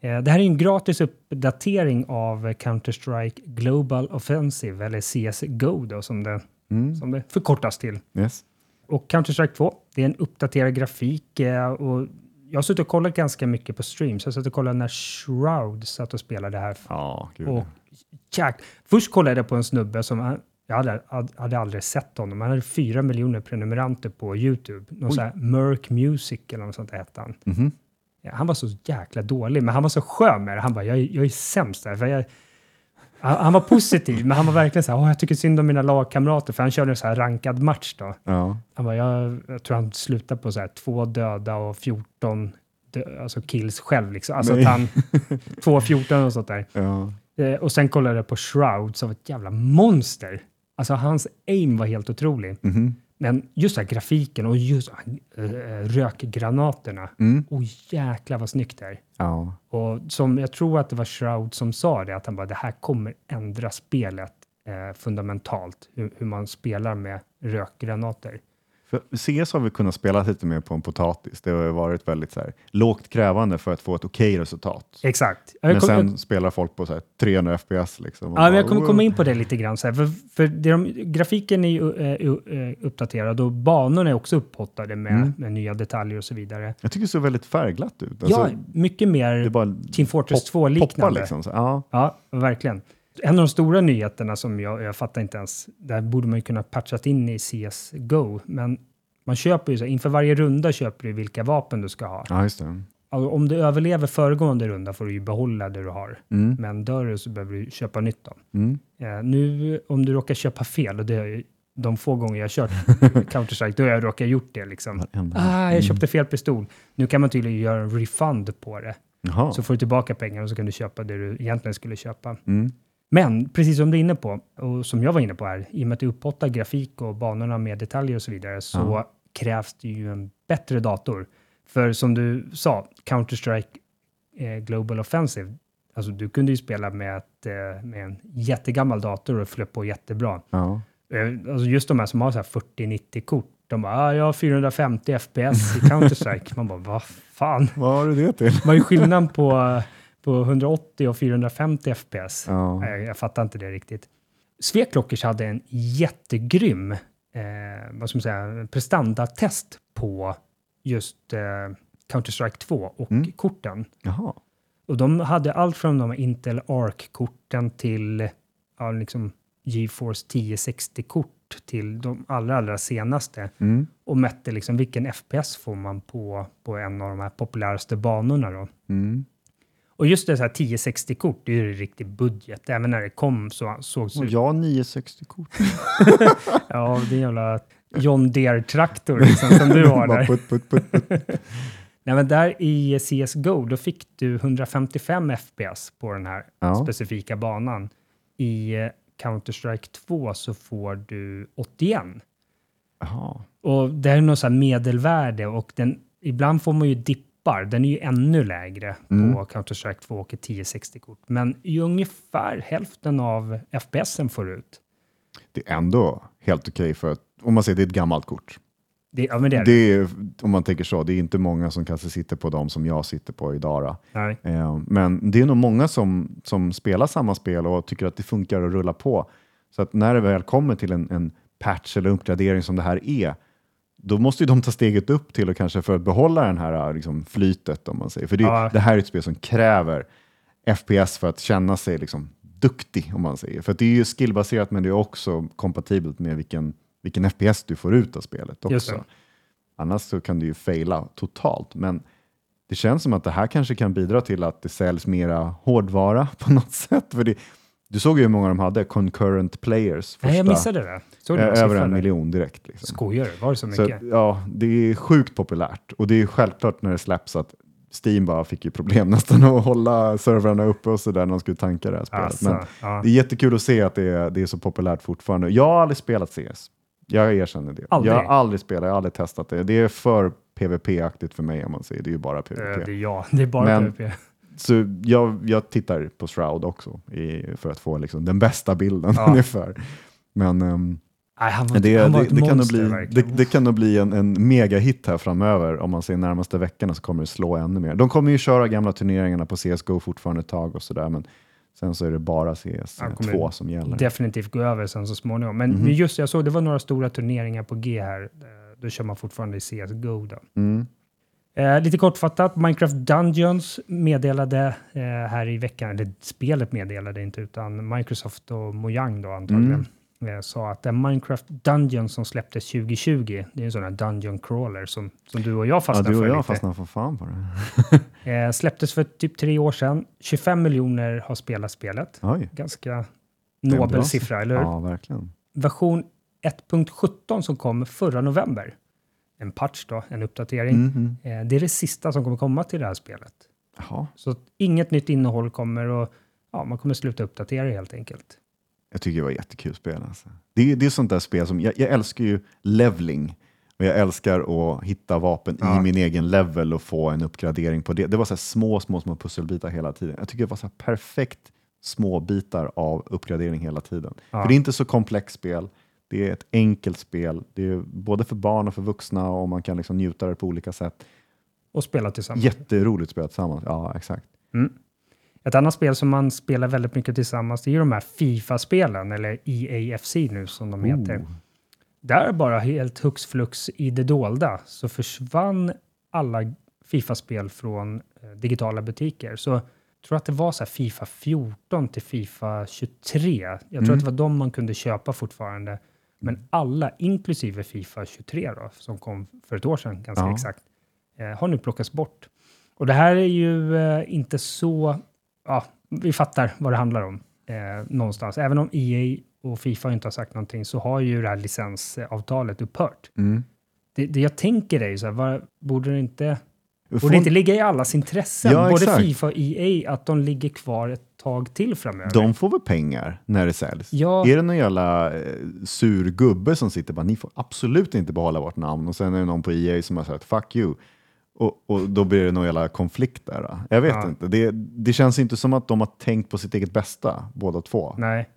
Eh, Det här är en gratis uppdatering av Counter-Strike Global Offensive, eller CSGO då, som det, Mm. som det förkortas till. Yes. och Counter-Strike 2, det är en uppdaterad grafik. eh, Och jag har suttit och kollat ganska mycket på streams. Jag satt och kollade när Shroud satt och spelade här. Ja. Och jäk, Först kollade jag på en snubbe som jag hade, hade aldrig sett honom. Han hade fyra miljoner prenumeranter på YouTube. Någon sån här Merc Music eller något sånt hette han. Mhm. Ja, han var så jäkla dålig, men han var så skön med det. Han bara, jag, jag är sämst där. För jag, han, var positiv, men han var verkligen så här, Åh, jag tycker synd om mina lagkamrater, för han körde en så här rankad match då. Ja. Han bara, jag, jag tror han slutade på så här två döda och 14 dö, alltså kills själv. Liksom. Alltså Nej. att han, 2-14 och sånt där. Ja. Eh, och sen kollade jag på Shroud som ett jävla monster. Alltså hans aim var helt otrolig. Mhm. Men just den här grafiken och just äh, rökgranaterna. Mm. Åh jäklar vad snyggt det är. Ja. Och som, jag tror att det var Shroud som sa det, att han bara det här kommer ändra spelet eh, fundamentalt, hur, hur man spelar med rökgranater. För CS har vi kunnat spela lite mer på en potatis. Det har varit väldigt så här, lågt krävande för att få ett okej resultat. Exakt. Men kom- sen spelar folk på så här 300 FPS. Liksom. Ja, men jag bara, kommer wow. komma in på det lite grann. Så här, för för de, grafiken är ju eh, eh, uppdaterad och banorna är också upphottade med, Mm. med nya detaljer och så vidare. Jag tycker det ser väldigt färgglatt ut. Alltså, ja, mycket mer bara Team Fortress poppar 2-liknande. liksom. Så, ja. Ja, verkligen. En av de stora nyheterna som jag, jag fattar inte ens, där borde man ju kunna patchat in i CSGO, men man köper ju så, inför varje runda köper du vilka vapen du ska ha. ja, just det. Alltså, om du överlever föregående runda får du ju behålla det du har, Mm. men dör du så behöver du köpa nytt då. Mm. Eh, nu om du råkar köpa fel, och det ju de få gånger jag kört Counter-Strike, då har jag råkat gjort det liksom. Varenda. Ah, jag köpte fel pistol. Nu kan man tydligen göra en refund på det. Jaha. Så får du tillbaka pengar och så kan du köpa det du egentligen skulle köpa. Mm. Men precis som du är inne på, och som jag var inne på här, i och med att du upphotar grafik och banorna med detaljer och så vidare, så Ja. krävs det ju en bättre dator. För som du sa, Counter-Strike eh, Global Offensive, alltså du kunde ju spela med, ett, eh, med en jättegammal dator och flöt på jättebra. Ja. Eh, Alltså just de här som har så här 40-90-kort, de bara, ah, jag har 450 FPS i Counter-Strike. Man bara, vad fan? Vad har du det till? Vad är skillnaden på, på 180 och 450 FPS? Ja. Nej, jag fattar inte det riktigt. Sveklockers hade en jättegrym eh, vad ska man säga, prestandatest på just eh, Counter-Strike 2 och Mm. korten. Jaha. Och de hade allt från de här Intel Arc-korten till ja, liksom GeForce 1060-kort till de allra, allra senaste Mm. och mätte liksom vilken FPS får man på, på en av de här populäraste banorna. Då. Mm. Och just det så här 1060-kort, det är ju riktig budget. Även när det kom så sågs Och det jag har 960-kort. Ja, det är en jävla John Deere-traktor liksom, som du har där. putt, putt, putt, putt. Nej, men där i CSGO, då fick du 155 FPS på den här Ja. specifika banan. I eh, Counter-Strike 2 så får du 81. Jaha. Och det är något så här medelvärde och den, ibland får man ju dippar. Den är ju ännu lägre Mm. på Counter-Strike 2 och ett 1060-kort. Men i ungefär hälften av FPSen får ut. Det är ändå helt okej för att, om man säger det är ett gammalt kort. Det, ja, det är det. Är, om man tänker så, det är inte många som kanske sitter på dem som jag sitter på idag. Eh, Men det är nog många som, som spelar samma spel och tycker att det funkar att rulla på. Så att när det väl kommer till en, en patch eller uppgradering som det här är, då måste ju de ta steget upp till och kanske för att behålla den här liksom, flytet om man säger. För det, Ja. det här är ett spel som kräver FPS för att känna sig liksom, duktig om man säger. För det är ju skillbaserat men det är också kompatibelt med vilken, vilken FPS du får ut av spelet också. Annars så kan du ju faila totalt. Men det känns som att det här kanske kan bidra till att det säljs mera hårdvara på något sätt. För det, du såg ju hur många de hade, concurrent players. Första, Nej, jag missade det. Såg du eh, över en där? miljon direkt. Liksom. Skojar du? Var det så Så, mycket? att, ja, det är sjukt populärt och det är självklart när det släpps att Steam bara fick ju problem nästan att hålla servrarna uppe och sådär när de skulle tanka det här spelet. Alltså, Men ja. det är jättekul att se att det är, det är så populärt fortfarande. Jag har aldrig spelat CS. Jag erkänner det. Aldrig? Jag har aldrig spelat, jag har aldrig testat det. Det är för PVP-aktigt för mig om man säger. Det är ju bara PVP. Det är jag. Det är bara Men- PvP. Så jag, jag tittar på Shroud också i, för att få liksom den bästa bilden Ja. ungefär. Men ehm, Nej, han var, det, han var det, ett det, kan nog bli, verkligen. det, det kan nog bli en, en megahit här framöver. Om man ser närmaste veckorna så kommer det slå ännu mer. De kommer ju köra gamla turneringarna på CSGO fortfarande ett tag och sådär. Men sen så är det bara Han kommer CS2 som gäller. definitivt gå över sen så småningom. Men Mhm. men just jag såg det var några stora turneringar på G här. eh, Då kör man fortfarande i CSGO. Då. Mm. Eh, lite kortfattat, Minecraft Dungeons meddelade eh, här i veckan, eller spelet meddelade inte, utan Microsoft och Mojang då antagligen, eh, sa att är Minecraft Dungeons som släpptes 2020, det är en sån här Dungeon crawler som, som du och jag Ja, fastnade du och för jag lite. fastnar för fan på det. Eh, släpptes för typ tre år sedan. 25 miljoner har spelat spelet. Oj. Ganska nobel siffra, eller hur? Ja, verkligen. Version 1.17 som kom förra november. En patch då, en uppdatering. Mhm. Eh, det är det sista som kommer komma till det här spelet. Jaha. Så inget nytt innehåll kommer och ja, man kommer sluta uppdatera helt enkelt. Jag tycker det var ett jättekul spel. Alltså. Det, är, det är sånt där spel som, jag, jag älskar ju leveling och jag älskar att hitta vapen Ja. i min egen level och få en uppgradering på det. Det var så små, små, små pusselbitar hela tiden. Jag tycker det var så perfekt små bitar av uppgradering hela tiden. Ja. För det är inte så komplext spel. Det är ett enkelt spel. Det är både för barn och för vuxna och man kan liksom njuta det på olika sätt. Och spela tillsammans. Jätteroligt spel tillsammans. Ja, exakt. Mm. Ett annat spel som man spelar väldigt mycket tillsammans det är ju de här Fifa-spelen, eller EAFC nu som de heter. Oh. Där bara helt hux flux i det dolda så försvann alla Fifa-spel från eh, digitala butiker. Så jag tror att det var så här Fifa 14 till Fifa 23. Jag tror Mm. att det var de man kunde köpa fortfarande. Men alla, inklusive Fifa 23 då, som kom för ett år sedan ganska Ja. exakt, eh, har nu plockats bort. Och det här är ju eh, inte så... Ja, vi fattar vad det handlar om eh, någonstans. Även om EA och Fifa inte har sagt någonting så har ju det här licensavtalet upphört. Mm. Det, det jag tänker är ju så här, var, borde det inte, borde det inte ligga i allas intressen, Ja, både exakt. Fifa och EA, att de ligger kvar ett tag till framöver? De får väl pengar när det säljs? Ja. Är det någon jävla eh, sur gubbe som sitter och bara, ni får absolut inte behålla vårt namn och sen är det någon på EA som har sagt fuck you. Och, och då blir det någon jävla konflikt där. Då. Jag vet Ja. inte. Det, det känns inte som att de har tänkt på sitt eget bästa, båda två. Nej.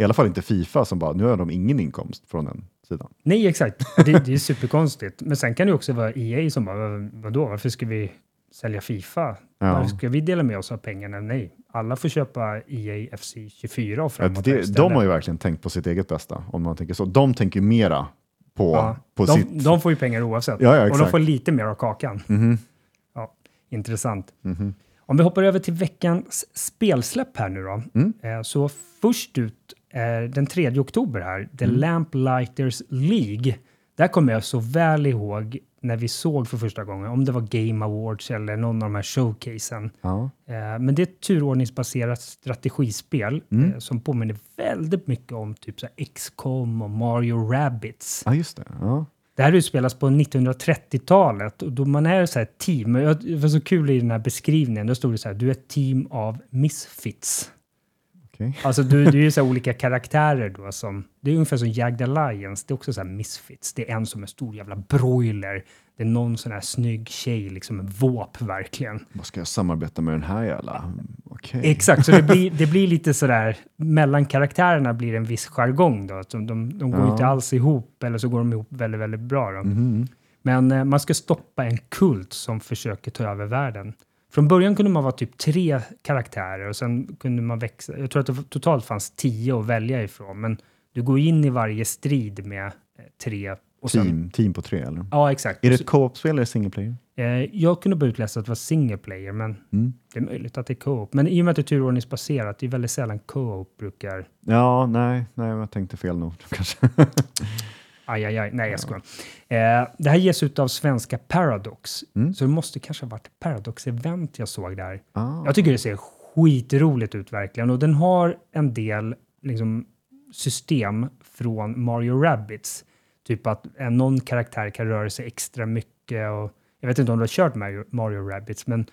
I alla fall inte Fifa som bara, nu har de ingen inkomst från den sidan. Nej, exakt. Det, det är superkonstigt. Men sen kan det också vara EA som bara, "Vad- vadå, varför ska vi sälja Fifa? Ja. Varför ska vi dela med oss av pengarna? Nej, alla får köpa EA FC 24 och Ja, framåt. det, istället. de har ju verkligen tänkt på sitt eget bästa, om man tänker så. De tänker ju mera på, Ja, på de, sitt... de får ju pengar oavsett. Ja, ja, och de får lite mer av kakan. Mhm, Ja, intressant. mhm. Om vi hoppar över till veckans spelsläpp här nu då. Mm. Eh, Så först ut den 3 oktober här, The Mm. Lamplighters League. Där kommer jag så väl ihåg när vi såg för första gången, om det var Game Awards eller någon av de här showcasen. Ja. Eh, Men det är ett turordningsbaserat strategispel Mm. eh, som påminner väldigt mycket om typ så XCOM och Mario Rabbids. ja, just det. Ja. Det här utspelas på 1930-talet och då man är så här ett team. Det var så kul i den här beskrivningen. Då stod det så här, du är ett team av misfits. Okej. Alltså du, du är ju så olika karaktärer då som, det är ungefär som Jagged Alliance, det är också så här misfits. Det är en som är stor jävla broiler. Det är någon sån här snygg tjej, liksom en våp verkligen. Vad ska jag samarbeta med den här jävla... Okej. Exakt, så det blir, det blir lite sådär, mellan karaktärerna blir det en viss jargong då. Att de, de, de går Ja. inte alls ihop, eller så går de ihop väldigt, väldigt bra då. Mhm. Men eh, man ska stoppa en kult som försöker ta över världen. Från början kunde man vara typ tre karaktärer och sen kunde man växa. Jag tror att det totalt fanns tio att välja ifrån, men du går in i varje strid med eh, tre. Och sen, Team, team på tre, eller? Ja, exakt. Är det ett co-op-spel eller single player? eh, jag kunde bara utläsa att det var single player, men Mm. det är möjligt att det är co-op. Men i och med att det är turordningsbaserat, det är väldigt sällan co-op brukar... Ja, nej, nej, jag tänkte fel nog kanske. Aj, aj, aj. Nej, jag skojar. Eh, det här ges ut av svenska Paradox, Mm. så det måste kanske ha varit Paradox-event jag såg där. ah. Jag tycker det ser skitroligt ut verkligen och den har en del liksom, system från Mario Rabbids. Typ att eh, någon karaktär kan röra sig extra mycket och jag vet inte om du har kört Mario, Mario Rabbids men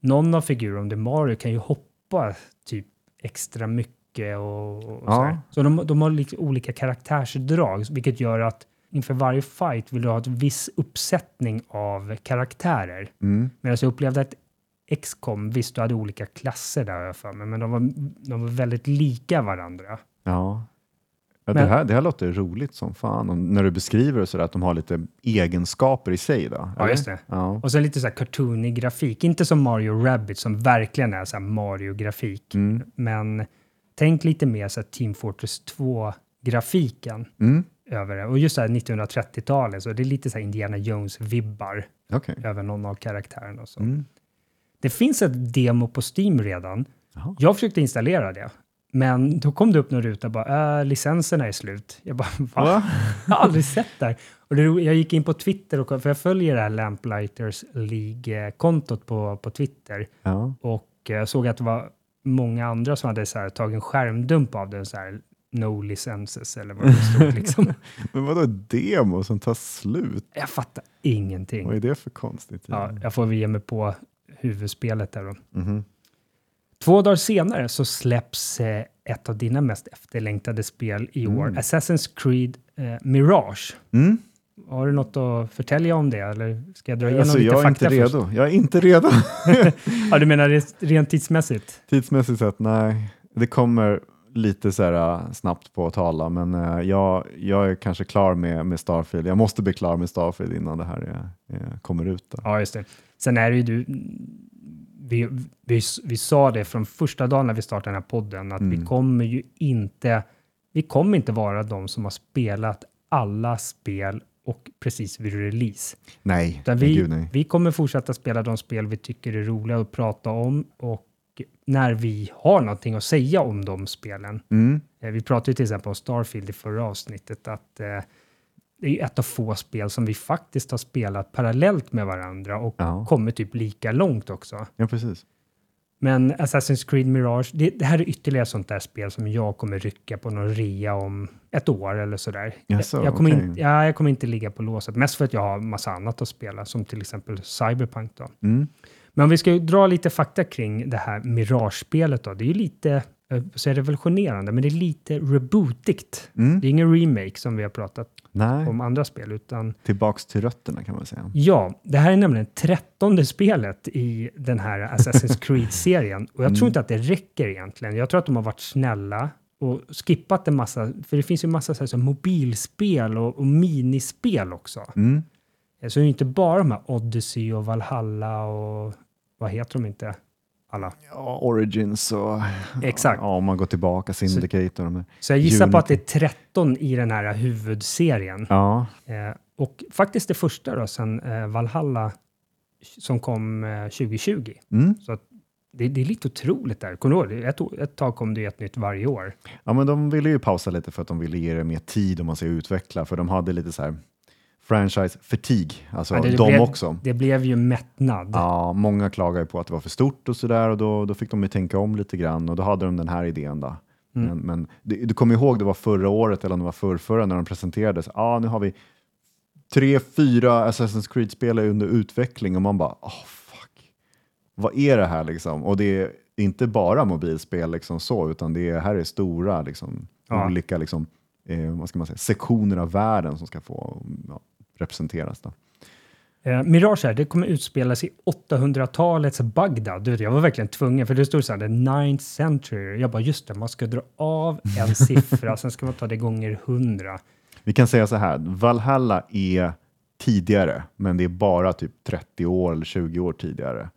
någon av figurerna, om det är Mario, kan ju hoppa typ extra mycket och, och Ja. sådär. Så de, de har lite olika karaktärsdrag vilket gör att inför varje fight vill du ha ett viss uppsättning av karaktärer. Mm. Medan jag upplevde att XCOM, visst du hade olika klasser där för mig, men de var, de var väldigt lika varandra. Ja. Ja, Men- det, här, det här låter roligt som fan. Och när du beskriver det så där att de har lite egenskaper i sig. Då, Ja, eller? just det. Ja. Och så lite så här cartoonig grafik, inte som Mario Rabbit som verkligen är så Mario-grafik, Mm. men tänk lite mer så här Team Fortress 2-grafiken. Mm. över det. Och just så här 1930-talet, så det är lite så här Indiana Jones-vibbar Okej. över någon av karaktärerna. Och så. Mm. Det finns ett demo på Steam redan. Jaha. Jag försökte installera det, men då kom det upp någon ruta bara äh, licenserna är slut. Jag bara, va? Jag har aldrig sett det här. Och det, jag gick in på Twitter, och, för jag följer det här Lamplighters League-kontot på, på Twitter Ja. och eh, såg att det var många andra som hade så här, tagit en skärmdump av den, så här, no licenses eller vad det stod. Liksom. Men vadå demo som tar slut? Jag fattar ingenting. Vad är det för konstigt? Ja, jag får väl ge mig på huvudspelet där då. Mhm. Två dagar senare så släpps eh, ett av dina mest efterlängtade spel i år, Mm. Assassin's Creed eh, Mirage. Mm. Har du något att förtälja om det eller ska jag dra igenom Alltså, lite jag är fakta inte först? redo. Jag är inte redo. Ja, du menar rent tidsmässigt? Tidsmässigt sett, nej. Det kommer lite så här äh, snabbt på att tala, men äh, jag, jag är kanske klar med, med Starfield. Jag måste bli klar med Starfield innan det här är, är, kommer ut. Då. Ja, just det. Sen är det ju du, vi, vi, vi sa det från första dagen när vi startade den här podden, att vi Mm. kommer ju inte, vi kommer inte vara de som har spelat alla spel och precis vid release. Nej, Utan vi, gud nej. vi kommer fortsätta spela de spel vi tycker är roliga att prata om och när vi har någonting att säga om de spelen. Mm. Eh, Vi pratade ju till exempel om Starfield i förra avsnittet, att eh, det är ett av få spel som vi faktiskt har spelat parallellt med varandra och Ja. kommit typ lika långt också. ja, precis. Men Assassin's Creed Mirage, det, det här är ytterligare sånt där spel som jag kommer rycka på någon rea om ett år eller sådär. Jaså, jag, jag, kommer okej. inte, ja, jag kommer inte ligga på låset, mest för att jag har massa annat att spela, som till exempel Cyberpunk. Då. Mm. Men om vi ska dra lite fakta kring det här Mirage-spelet då. Det är ju lite, så är revolutionerande, men det är lite rebootigt. Mm. Det är ingen remake som vi har pratat Nej, om andra spel, utan tillbaks till rötterna kan man säga. ja, det här är nämligen trettonde spelet i den här Assassin's Creed-serien. Och jag tror inte att det räcker egentligen. Jag tror att de har varit snälla och skippat en massa, för det finns ju massa så här, som mobilspel och, och minispel också. Mm. Så det är inte bara de här Odyssey och Valhalla och vad heter de inte? Alla. Ja, Origins och Exakt. ja, om man går tillbaka, Syndicate och de. Så jag gissar på att Unity. det är 13 i den här huvudserien. Ja, Eh, och faktiskt det första då, sen eh, Valhalla som kom eh, 2020. mm. Så det, det är lite otroligt där. Kommer du ihåg? Ett, ett tag kom det ett nytt varje år. ja, men de ville ju pausa lite för att de ville ge det mer tid om man ska utveckla, för de hade lite så här franchise-fatigue, alltså Ja, det- det de blev- också. Det blev ju mättnad. Ja, många klagade på att det var för stort och sådär och då, då fick de ju tänka om lite grann och då hade de den här idén. Då. Mm. Men, men du, du kommer ihåg det var förra året eller om det var förrförra när de presenterades. Ja, ah, nu har vi tre, fyra Assassin's Creed-spel under utveckling och man bara, oh, fuck. Vad är det här liksom? Och det är inte bara mobilspel liksom så, utan det är, här är stora liksom, Ja. olika liksom, eh, vad ska man säga, sektioner av världen som ska få ja, representeras. Då. Eh, Mirage här, det kommer utspelas i 800-talets Bagdad. Du vet, jag var verkligen tvungen, för det stod så här, the 9th century. Jag bara, just det, man ska dra av en siffra, sen ska man ta det gånger 100. Vi kan säga så här, Valhalla är tidigare, men det är bara typ 30 år eller 20 år tidigare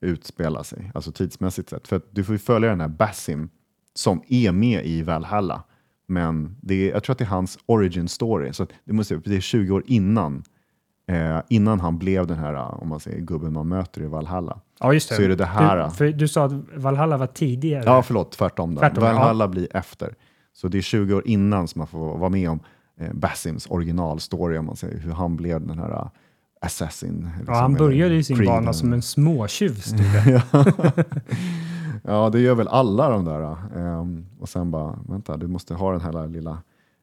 utspelar sig, alltså tidsmässigt sett. För du får ju följa den här Basim som är med i Valhalla, men det är, jag tror att det är hans origin story, så det, måste, det är 20 år innan, eh, innan han blev den här, om man säger gubben man möter i Valhalla. Ja, just det. Så är det det här. Du, för du sa att Valhalla var tidigare. Ja, förlåt, tvärtom. Då. Tvärtom, ja. Valhalla blir efter. Så det är 20 år innan som man får vara med om eh, Basims originalstory, om man säger hur han blev den här uh, assassin. liksom, ja, han eller började ju sin bana som en småtjuv, stod. ja, det gör väl alla de där. uh, ehm, och sen bara, vänta, du måste ha den här lilla,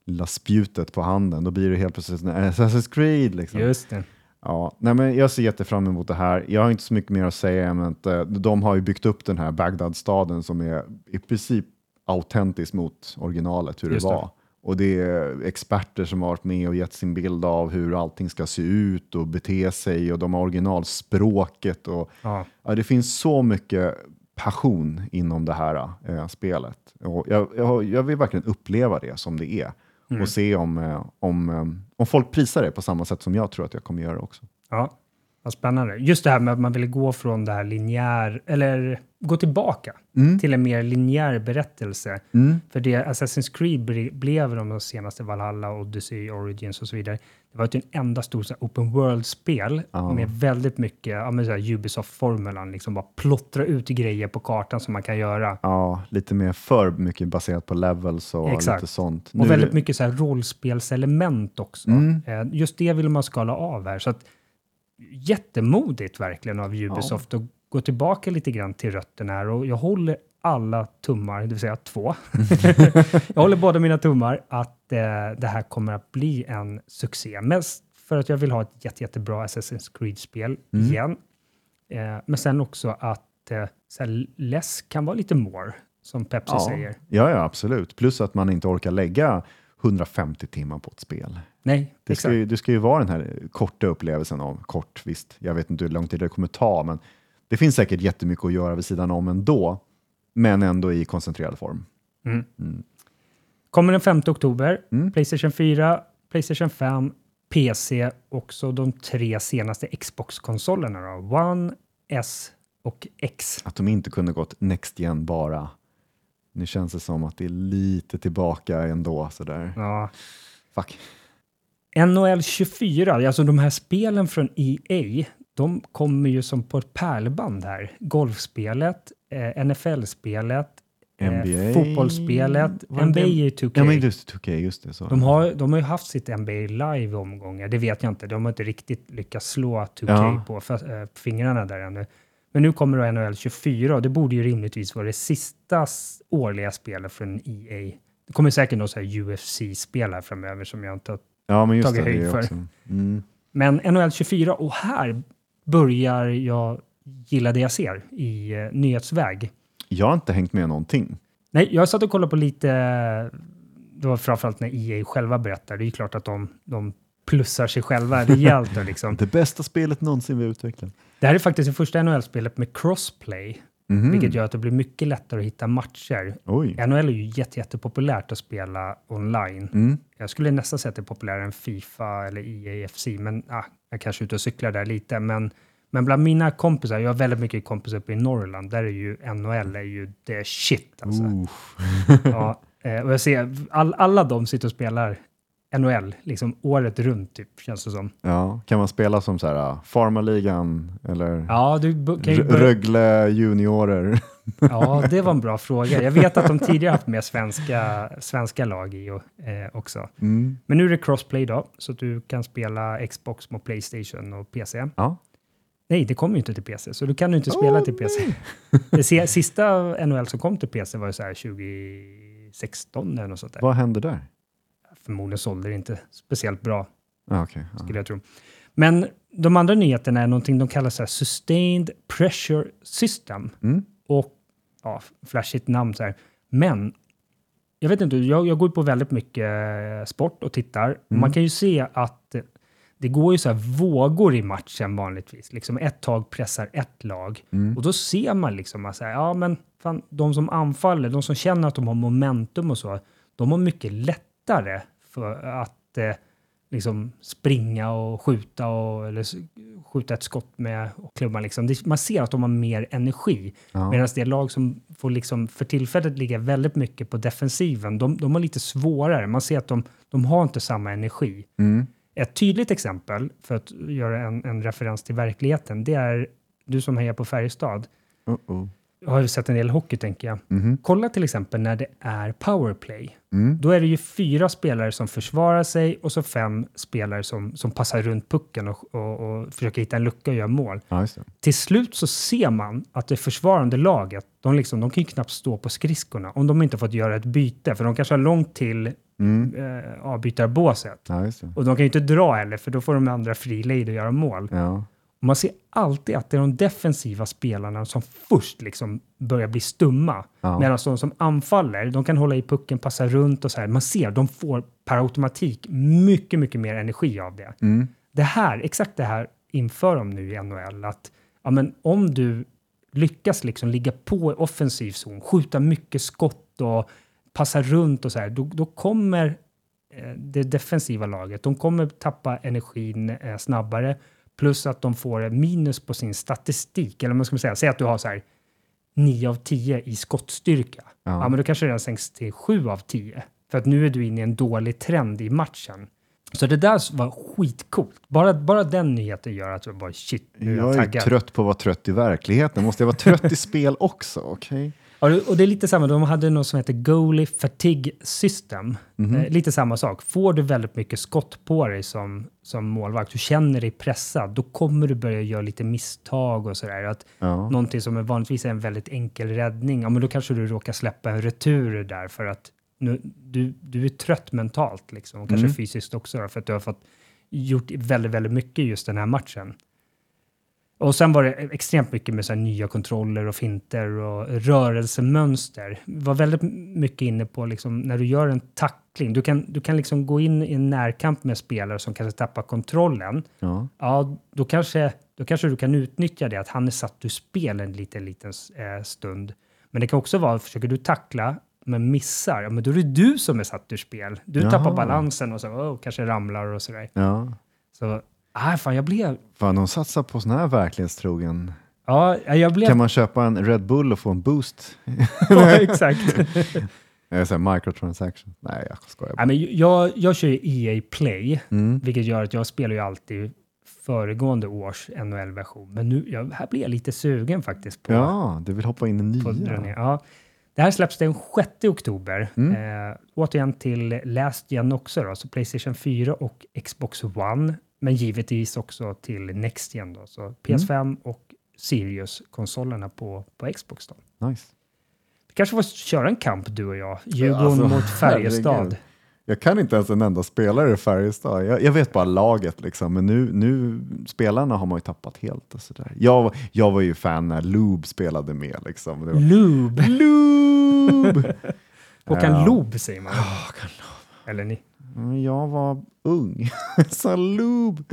lilla spjutet på handen. Då blir det helt plötsligt en Assassin's Creed. Liksom. Just det. Ja, nej men jag ser jättefram emot det här. Jag har inte så mycket mer att säga än att eh, de har ju byggt upp den här Bagdad-staden som är i princip autentisk mot originalet, hur Just det det. var. Och det är experter som har varit med och gett sin bild av hur allting ska se ut och bete sig och de har originalspråket. Och, Ja. ja, det finns så mycket passion inom det här eh, spelet. Och jag, jag, jag vill verkligen uppleva det som det är Mm. och se om, eh, om, eh, om folk prisar det på samma sätt som jag tror att jag kommer göra också. Ja. Vad spännande. Just det här med att man ville gå från det här linjär, eller gå tillbaka Mm. till en mer linjär berättelse. Mm. För det Assassin's Creed ble- blev de senaste Valhalla, Odyssey, Origins och så vidare. Det var ju en enda stor så här, open world-spel Ja. med väldigt mycket ja, Ubisoft-formulan. Liksom bara plottra ut grejer på kartan som man kan göra. Ja, lite mer för mycket baserat på levels och Exakt. lite sånt. Och väldigt mycket så här rollspelselement också. Mm. Eh, Just det vill man skala av här. Så att, jättemodigt verkligen av Ubisoft att gå tillbaka lite grann till rötterna här. Och jag håller alla tummar, det vill säga två. jag håller båda mina tummar att eh, det här kommer att bli en succé. Mest för att jag vill ha ett jätte, jättebra Assassin's Creed-spel Mm. igen. Eh, men sen också att eh, så här, less kan vara lite more, som Pepsi ja. säger. Ja, ja, absolut. Plus att man inte orkar lägga 150 timmar på ett spel. Nej, Det exakt. ska, ju, det ska ju vara den här korta upplevelsen av, kort visst, jag vet inte hur lång tid det kommer ta, men det finns säkert jättemycket att göra vid sidan om ändå, men ändå i koncentrerad form. Mm. Mm. Kommer den 5 oktober. Mm. Playstation 4, Playstation 5, PC, också de tre senaste Xbox-konsolerna. One, S och X. Att de inte kunde gått Next Gen bara. Nu känns det som att det är lite tillbaka ändå, sådär. Ja. Fuck. NHL 24, alltså de här spelen från EA, de kommer ju som på ett pärlband här. Golfspelet, eh, NFL-spelet, eh, fotbollsspelet, Var NBA är ju 2K. Ja, men just 2K, just det. Så. De har, de har ju haft sitt NBA live omgångar, det vet jag inte. De har inte riktigt lyckats slå 2K Ja. på för, äh, fingrarna där ännu. Men nu kommer då NHL 24 och det borde ju rimligtvis vara det sista årliga spelet från EA. Det kommer säkert något UFC-spel här framöver som jag inte har... ja, men just tagit det. höjd det för. Mm. Men NHL 24, och här börjar jag gilla det jag ser i eh, nyhetsväg. Jag har inte hängt med någonting. Nej, jag satt och kollade på lite, det var framförallt när EA själva berättar, det är ju klart att de, de plussar sig själva rejält. liksom. Det bästa spelet någonsin vi utvecklat. Det här är faktiskt det första NHL-spelet med crossplay, Mhm. vilket gör att det blir mycket lättare att hitta matcher. Oj. NHL är ju jätte, jättepopulärt att spela online. Mm. Jag skulle nästan säga att det är populärare än Fifa eller EAFC, men ah, jag kanske är ute och cyklar där lite. Men, men bland mina kompisar, jag har väldigt mycket kompisar uppe i Norrland, där är ju NHL är ju the shit alltså. Ja, eh, och jag ser, all, alla de sitter och spelar NHL, liksom året runt typ, känns det som. Ja, kan man spela som så här, Farmarligan eller Ja, Rögle juniorer? Ja, det var en bra fråga. Jag vet att de tidigare haft med svenska, svenska lag i och, eh, också. Mm. Men nu är det crossplay då, så att du kan spela Xbox mot Playstation och PC. Ja. Nej, det kommer ju inte till PC, så du kan ju inte spela Åh, till PC. Det sista NHL som kom till PC var ju så här 2016 eller något sånt där. Vad händer där? Förmodligen sålde det inte speciellt bra, Ah, okay. ja. skulle jag tro. Men de andra nyheterna är någonting de kallar så här Sustained Pressure System. Mm. Och ja, flashigt namn så här. Men jag vet inte, jag, jag går på väldigt mycket eh, sport och tittar. Och Man kan ju se att det går ju så här vågor i matchen vanligtvis. Liksom ett tag pressar ett lag Mm. och då ser man liksom att här, ja, men fan, de som anfaller, de som känner att de har momentum och så, de har mycket lättare för att eh, liksom springa och skjuta och eller skjuta ett skott med klubban. Liksom. Det, man ser att de har mer energi. Ja. Medan det lag som får liksom för tillfället ligga väldigt mycket på defensiven, de, de har lite svårare. Man ser att de, de har inte samma energi. Mm. Ett tydligt exempel, för att göra en, en referens till verkligheten, det är du som hejar på Färjestad. Uh -oh. Jag har sett en del hockey, tänker jag. Mhm. Kolla till exempel när det är powerplay. Mm. Då är det ju fyra spelare som försvarar sig och så fem spelare som, som passar runt pucken och, och, och försöker hitta en lucka och göra mål. Ja. Till slut så ser man att det försvarande laget, de, liksom, de kan ju knappt stå på skridskorna om de inte fått göra ett byte, för de kanske har långt till Mm. eh, avbytarbåset. Ja. Och de kan ju inte dra heller, för då får de andra fri lejd att göra mål. Ja. Man ser alltid att det är de defensiva spelarna som först liksom börjar bli stumma. Ja. Medan de som anfaller, de kan hålla i pucken, passa runt och så här. Man ser, de får per automatik mycket, mycket mer energi av det. Mm. Det här, exakt det här inför de nu i NHL, att ja, men om du lyckas liksom ligga på i offensiv zon, skjuta mycket skott och passa runt och så här, då, då kommer eh, det defensiva laget, de kommer tappa energin eh, snabbare. Plus att de får minus på sin statistik. Eller vad ska man säga, säg att du har så här 9 av 10 i skottstyrka. Ja. Ja. men då kanske det sänks till 7 av 10. För att nu är du inne i en dålig trend i matchen. Så det där var skitcoolt. Bara, bara den nyheten gör att jag bara shit, nu är jag, Jag är taggad. trött på att vara trött i verkligheten. Måste jag vara trött i spel också? Okej. Det- och det är lite samma, de hade något som heter Goalie Fatigue System. Mhm. Eh, lite samma sak. Får du väldigt mycket skott på dig som, som målvakt, du känner dig pressad, då kommer du börja göra lite misstag och sådär. Att Ja. Någonting som är vanligtvis är en väldigt enkel räddning, ja men då kanske du råkar släppa en retur där för att nu, du, du är trött mentalt liksom, och kanske Mm. fysiskt också då, för att du har fått gjort väldigt, väldigt mycket just den här matchen. Och sen var det extremt mycket med så nya kontroller och finter och rörelsemönster. Var väldigt mycket inne på liksom, när du gör en tackling, du kan, du kan liksom gå in i en närkamp med spelare som kanske tappar kontrollen. Ja. Ja, då kanske, då kanske du kan utnyttja det, att han är satt ur spel en liten, liten eh, stund. Men det kan också vara, försöker du tackla men missar, ja, men då är det du som är satt ur spel. Du Jaha. tappar balansen och så, oh, kanske ramlar och sådär. ja. Så, ah, fan, jag blev... Fan, de satsar på sån här verklighetstrogen. Ja, jag blev... Kan man köpa en Red Bull och få en boost? ja, exakt. Jag säger microtransaction. Nej, jag skojar bara. Nej, men jag, jag kör ju EA Play, Mm. vilket gör att jag spelar ju alltid föregående års NHL-version. Men nu, jag, här blir jag lite sugen faktiskt på, Ja, du vill hoppa in i nya. Ja. Det här släpps den 6 oktober. Mm. Eh, återigen till Last Gen också, då, så Playstation 4 och Xbox One. Men givetvis också till Next Gen, då, så PS5 Mm. och Sirius-konsolerna på, på Xbox. Då. Nice. Vi kanske får köra en kamp du och jag, Djurgården Alltså, mot Färjestad. Jag kan inte ens en enda spelare i Färjestad. Jag, jag vet bara laget, liksom. men nu, nu spelarna har man ju tappat helt. Och sådär. Jag, jag var ju fan när Loob spelade med. Liksom. Det var, Loob. Loob! Håkan Ja. Loob säger man. Håkan Eller ni. Men Jag var ung. Så Loob.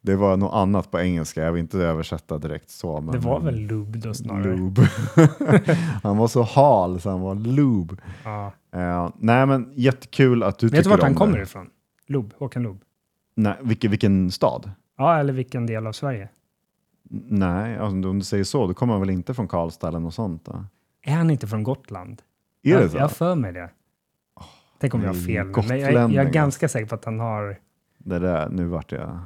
Det var något annat på engelska. Jag vill inte översätta direkt så. Men Det var väl Loob då snarare. Loob. han var så hal så han var Loob. Ja. Eh, nej men jättekul att du Vet tycker du vart om han kommer det. ifrån? Loob, Håkan Loob. Nej, vilken, vilken stad? Ja, eller vilken del av Sverige? Nej, alltså, om du säger så, då kommer han väl inte från Karlstad eller något sånt? Då? Är han inte från Gotland? Är jag, det så? Jag har för mig det. Tänk om jag har nej, fel, men jag, jag är ganska säker på att han har... Det där, nu vart jag,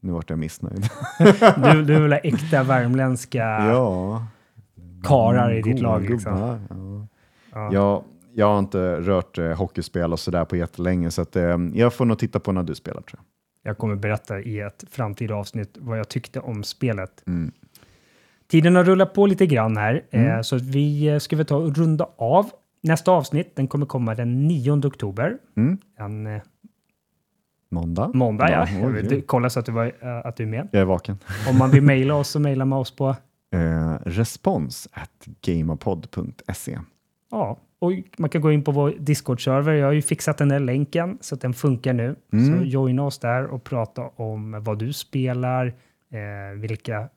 nu vart jag missnöjd. Du, du vill ha äkta värmländska ja. karar i ditt Goda lag. Liksom. gubbar, Ja. Ja. Jag, jag har inte rört eh, hockeyspel och sådär på jättelänge, så att, eh, jag får nog titta på när du spelar tror Jag kommer berätta i ett framtida avsnitt vad jag tyckte om spelet. jag. Mm. Tiden har rullat på lite grann här, Mm. eh, så vi eh, ska väl ta och runda av. Nästa avsnitt den kommer komma den 9 oktober. Mm. En eh, Måndag? måndag, ja. vill oj. kolla så att du, var, eh, att du är med. Jag är vaken. Om man vill mejla oss så mejlar man oss på Eh, respons at gamapod.se. Ja, och man kan gå in på vår Discord-server. Jag har ju fixat den där länken så att den funkar nu. Mm. Så joina oss där och prata om vad du spelar, eh, vilka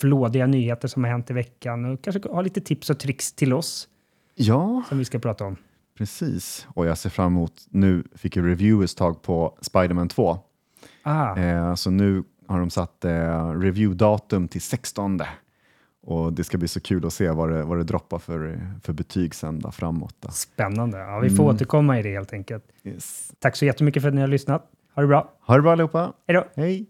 flådiga nyheter som har hänt i veckan och kanske ha lite tips och tricks till oss Ja, som vi ska prata om. precis. Och jag ser fram emot, nu fick ju reviewers tag på Spider-Man 2. Ah, Eh, så nu har de satt eh, review-datum till 16. Och det ska bli så kul att se vad det, vad det droppar för, för betyg sen framåt. Då. spännande. Ja, vi får Mm. återkomma i det helt enkelt. Yes. Tack så jättemycket för att ni har lyssnat. Ha det bra. Ha det bra allihopa. Hej då! Hej!